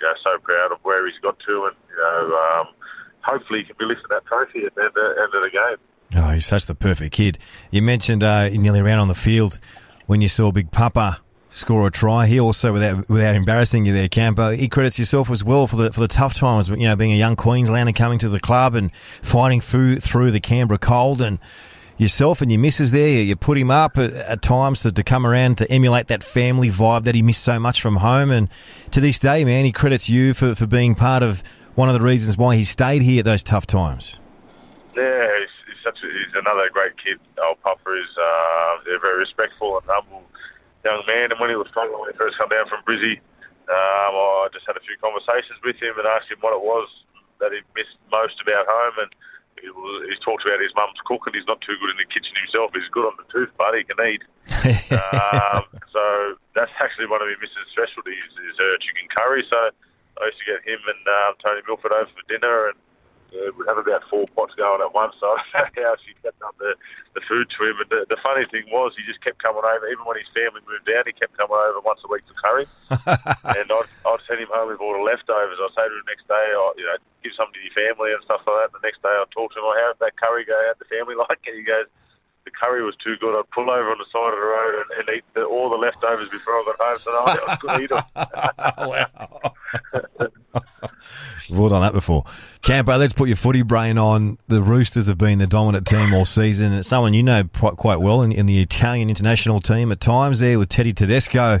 you know, so proud of where he's got to, and you know, um, hopefully he can be lifting that trophy at the end, end of the game. Oh, he's such the perfect kid. You mentioned uh, nearly around on the field when you saw Big Papa score a try. He also, without without embarrassing you there, Camper, he credits yourself as well for the for the tough times. You know, being a young Queenslander coming to the club and fighting through through the Canberra cold and. Yourself and your missus there, you put him up at, at times to, to come around to emulate that family vibe that he missed so much from home. And to this day, man, he credits you for, for being part of one of the reasons why he stayed here at those tough times. Yeah, he's, he's such a, he's another great kid. Old Papa is uh, they're very respectful and humble young man. And when he was struggling when he first come down from Brizzy, um, I just had a few conversations with him and asked him what it was that he missed most about home. And he, he's talked about his mum's cooking. He's not too good in the kitchen himself. He's good on the tooth, but he can eat. *laughs* um, so that's actually one of his missus' specialties is uh, chicken curry. So I used to get him and um, Tony Milford over for dinner, and uh, we'd have about four pots going at once. So *laughs* how she kept up the, the food to him. And the, the funny thing was, he just kept coming over. Even when his family moved down, he kept coming over once a week to curry. *laughs* and I'd, I'd send him home with all the leftovers. I'd say to him the next day, oh, you know, give some to your family and stuff like that. And the next day I'd talk to him, oh, how did that curry go? How'd the family *laughs* like it? He goes, the curry was too good. I'd pull over on the side of the road and, and eat the, all the leftovers before I got home. So no, I could eat them. *laughs* We've all done that before. Campo, let's put your footy brain on. The Roosters have been the dominant team all season. It's someone you know quite, quite well in, in the Italian international team at times there with Teddy Tedesco.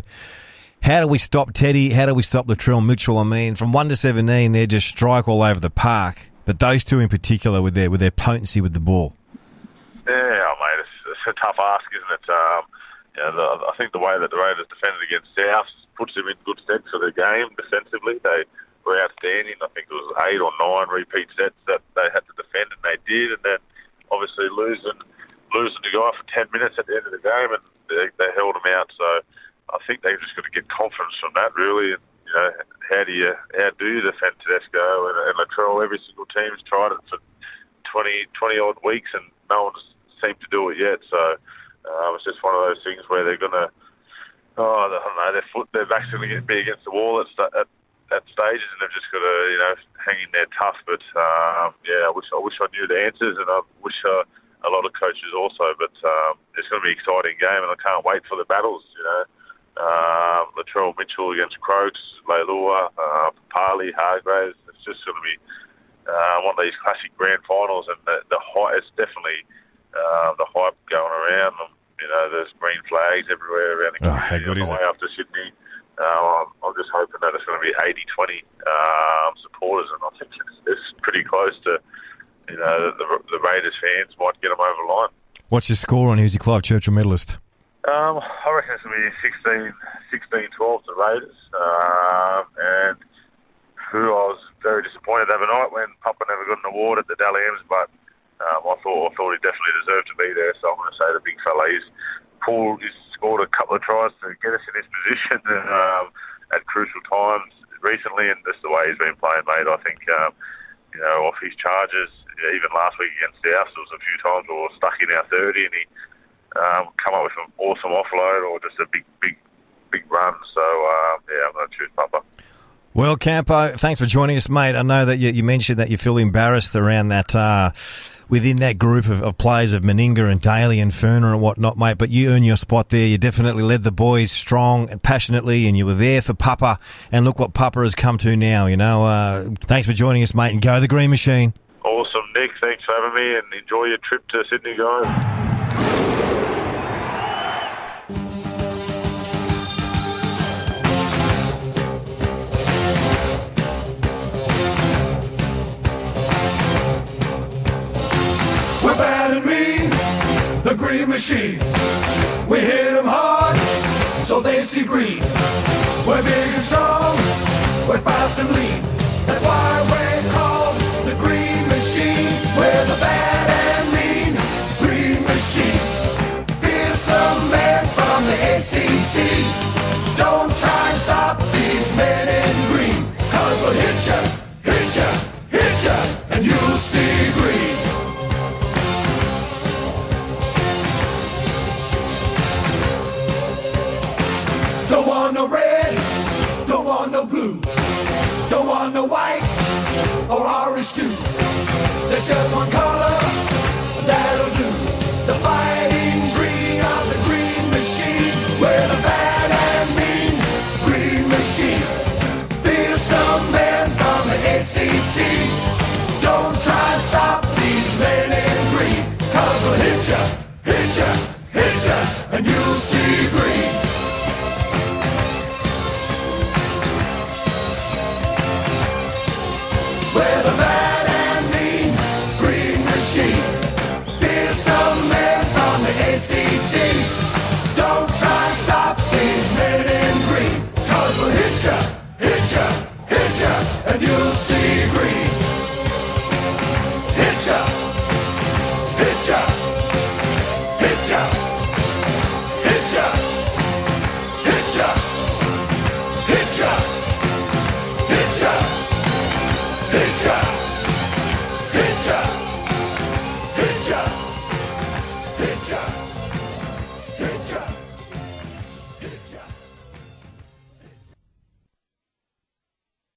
How do we stop Teddy? How do we stop Latrell Mitchell? I mean, from 1 to 17, they're just strike all over the park. But those two in particular with their, with their potency with the ball. Yeah, mate, it's, it's a tough ask, isn't it? Um, you know, the, I think the way that the Raiders defended against South puts them in good stead for the game defensively. They were outstanding. I think it was eight or nine repeat sets that they had to defend, and they did. And then obviously losing losing the guy for ten minutes at the end of the game, and they, they held him out. So I think they've just got to get confidence from that, really. And, you know, how do you how do you defend Tedesco and, and Latrell? Every single team's tried it for 20, 20 odd weeks, and no one's seemed to do it yet. So uh, it's just one of those things where they're going to. Oh, I don't know. Their foot, their back's going to be against the wall at, at at stages, and they've just got to you know hang in there tough. But um, yeah, I wish I wish I knew the answers, and I wish uh, a lot of coaches also. But um, it's going to be an exciting game, and I can't wait for the battles. You know, uh, Latrell Mitchell against Croaks, Leilua, uh, Papalii, Hargraves. It's just going to be uh, one of these classic grand finals, and the, the high, it's definitely uh, the hype going around. And, you know, there's green flags everywhere around the country oh, how good is the it? way up to Sydney. Uh, I'm, I'm just hoping that it's going to be 80-20 um, supporters, and I think it's, it's pretty close to, you know, the, the Raiders fans might get them over the line. What's your score on who's your Clive Churchill medalist? Um, I reckon it's going to be 16, 16 12 to Raiders. Um, and who I was very disappointed overnight when Papa never got an award at the Dally M's, but um, I thought I thought he definitely deserved to be there. So I'm going to say the big fella. He's pulled, he's scored a couple of tries to get us in this position *laughs* um, at crucial times recently, and just the way he's been playing, mate. I think um, you know off his charges. Even last week against South, there was a few times we were stuck in our 30, and he um, come up with an awesome offload or just a big, big, big run. So uh, yeah, I'm going to choose Papa. Well, Campo, thanks for joining us, mate. I know that you, you mentioned that you feel embarrassed around that. Uh, within that group of, of players of Meninga and Daley and Furner and whatnot, mate. But you earned your spot there. You definitely led the boys strong and passionately, and you were there for Papa. And look what Papa has come to now. You know, uh, thanks for joining us, mate. And go the Green Machine. Awesome, Nick. Thanks for having me, and enjoy your trip to Sydney, guys. The green machine. We hit them hard, so they see green. We're big and strong, we're fast and lean. That's why we're called the green machine. We're the bad and mean green machine. Fearsome men from the ACT. Don't try and stop these men in green. Cause we'll hit ya, hit ya, hit ya, and you'll see green. Oh, just one color, that'll do. The fighting green of the green machine. We're the bad and mean green machine. Feel some men from the ACT. Don't try and stop these men in green. Cause we'll hit ya, hit ya, hit ya, and you'll see green. ACT. Don't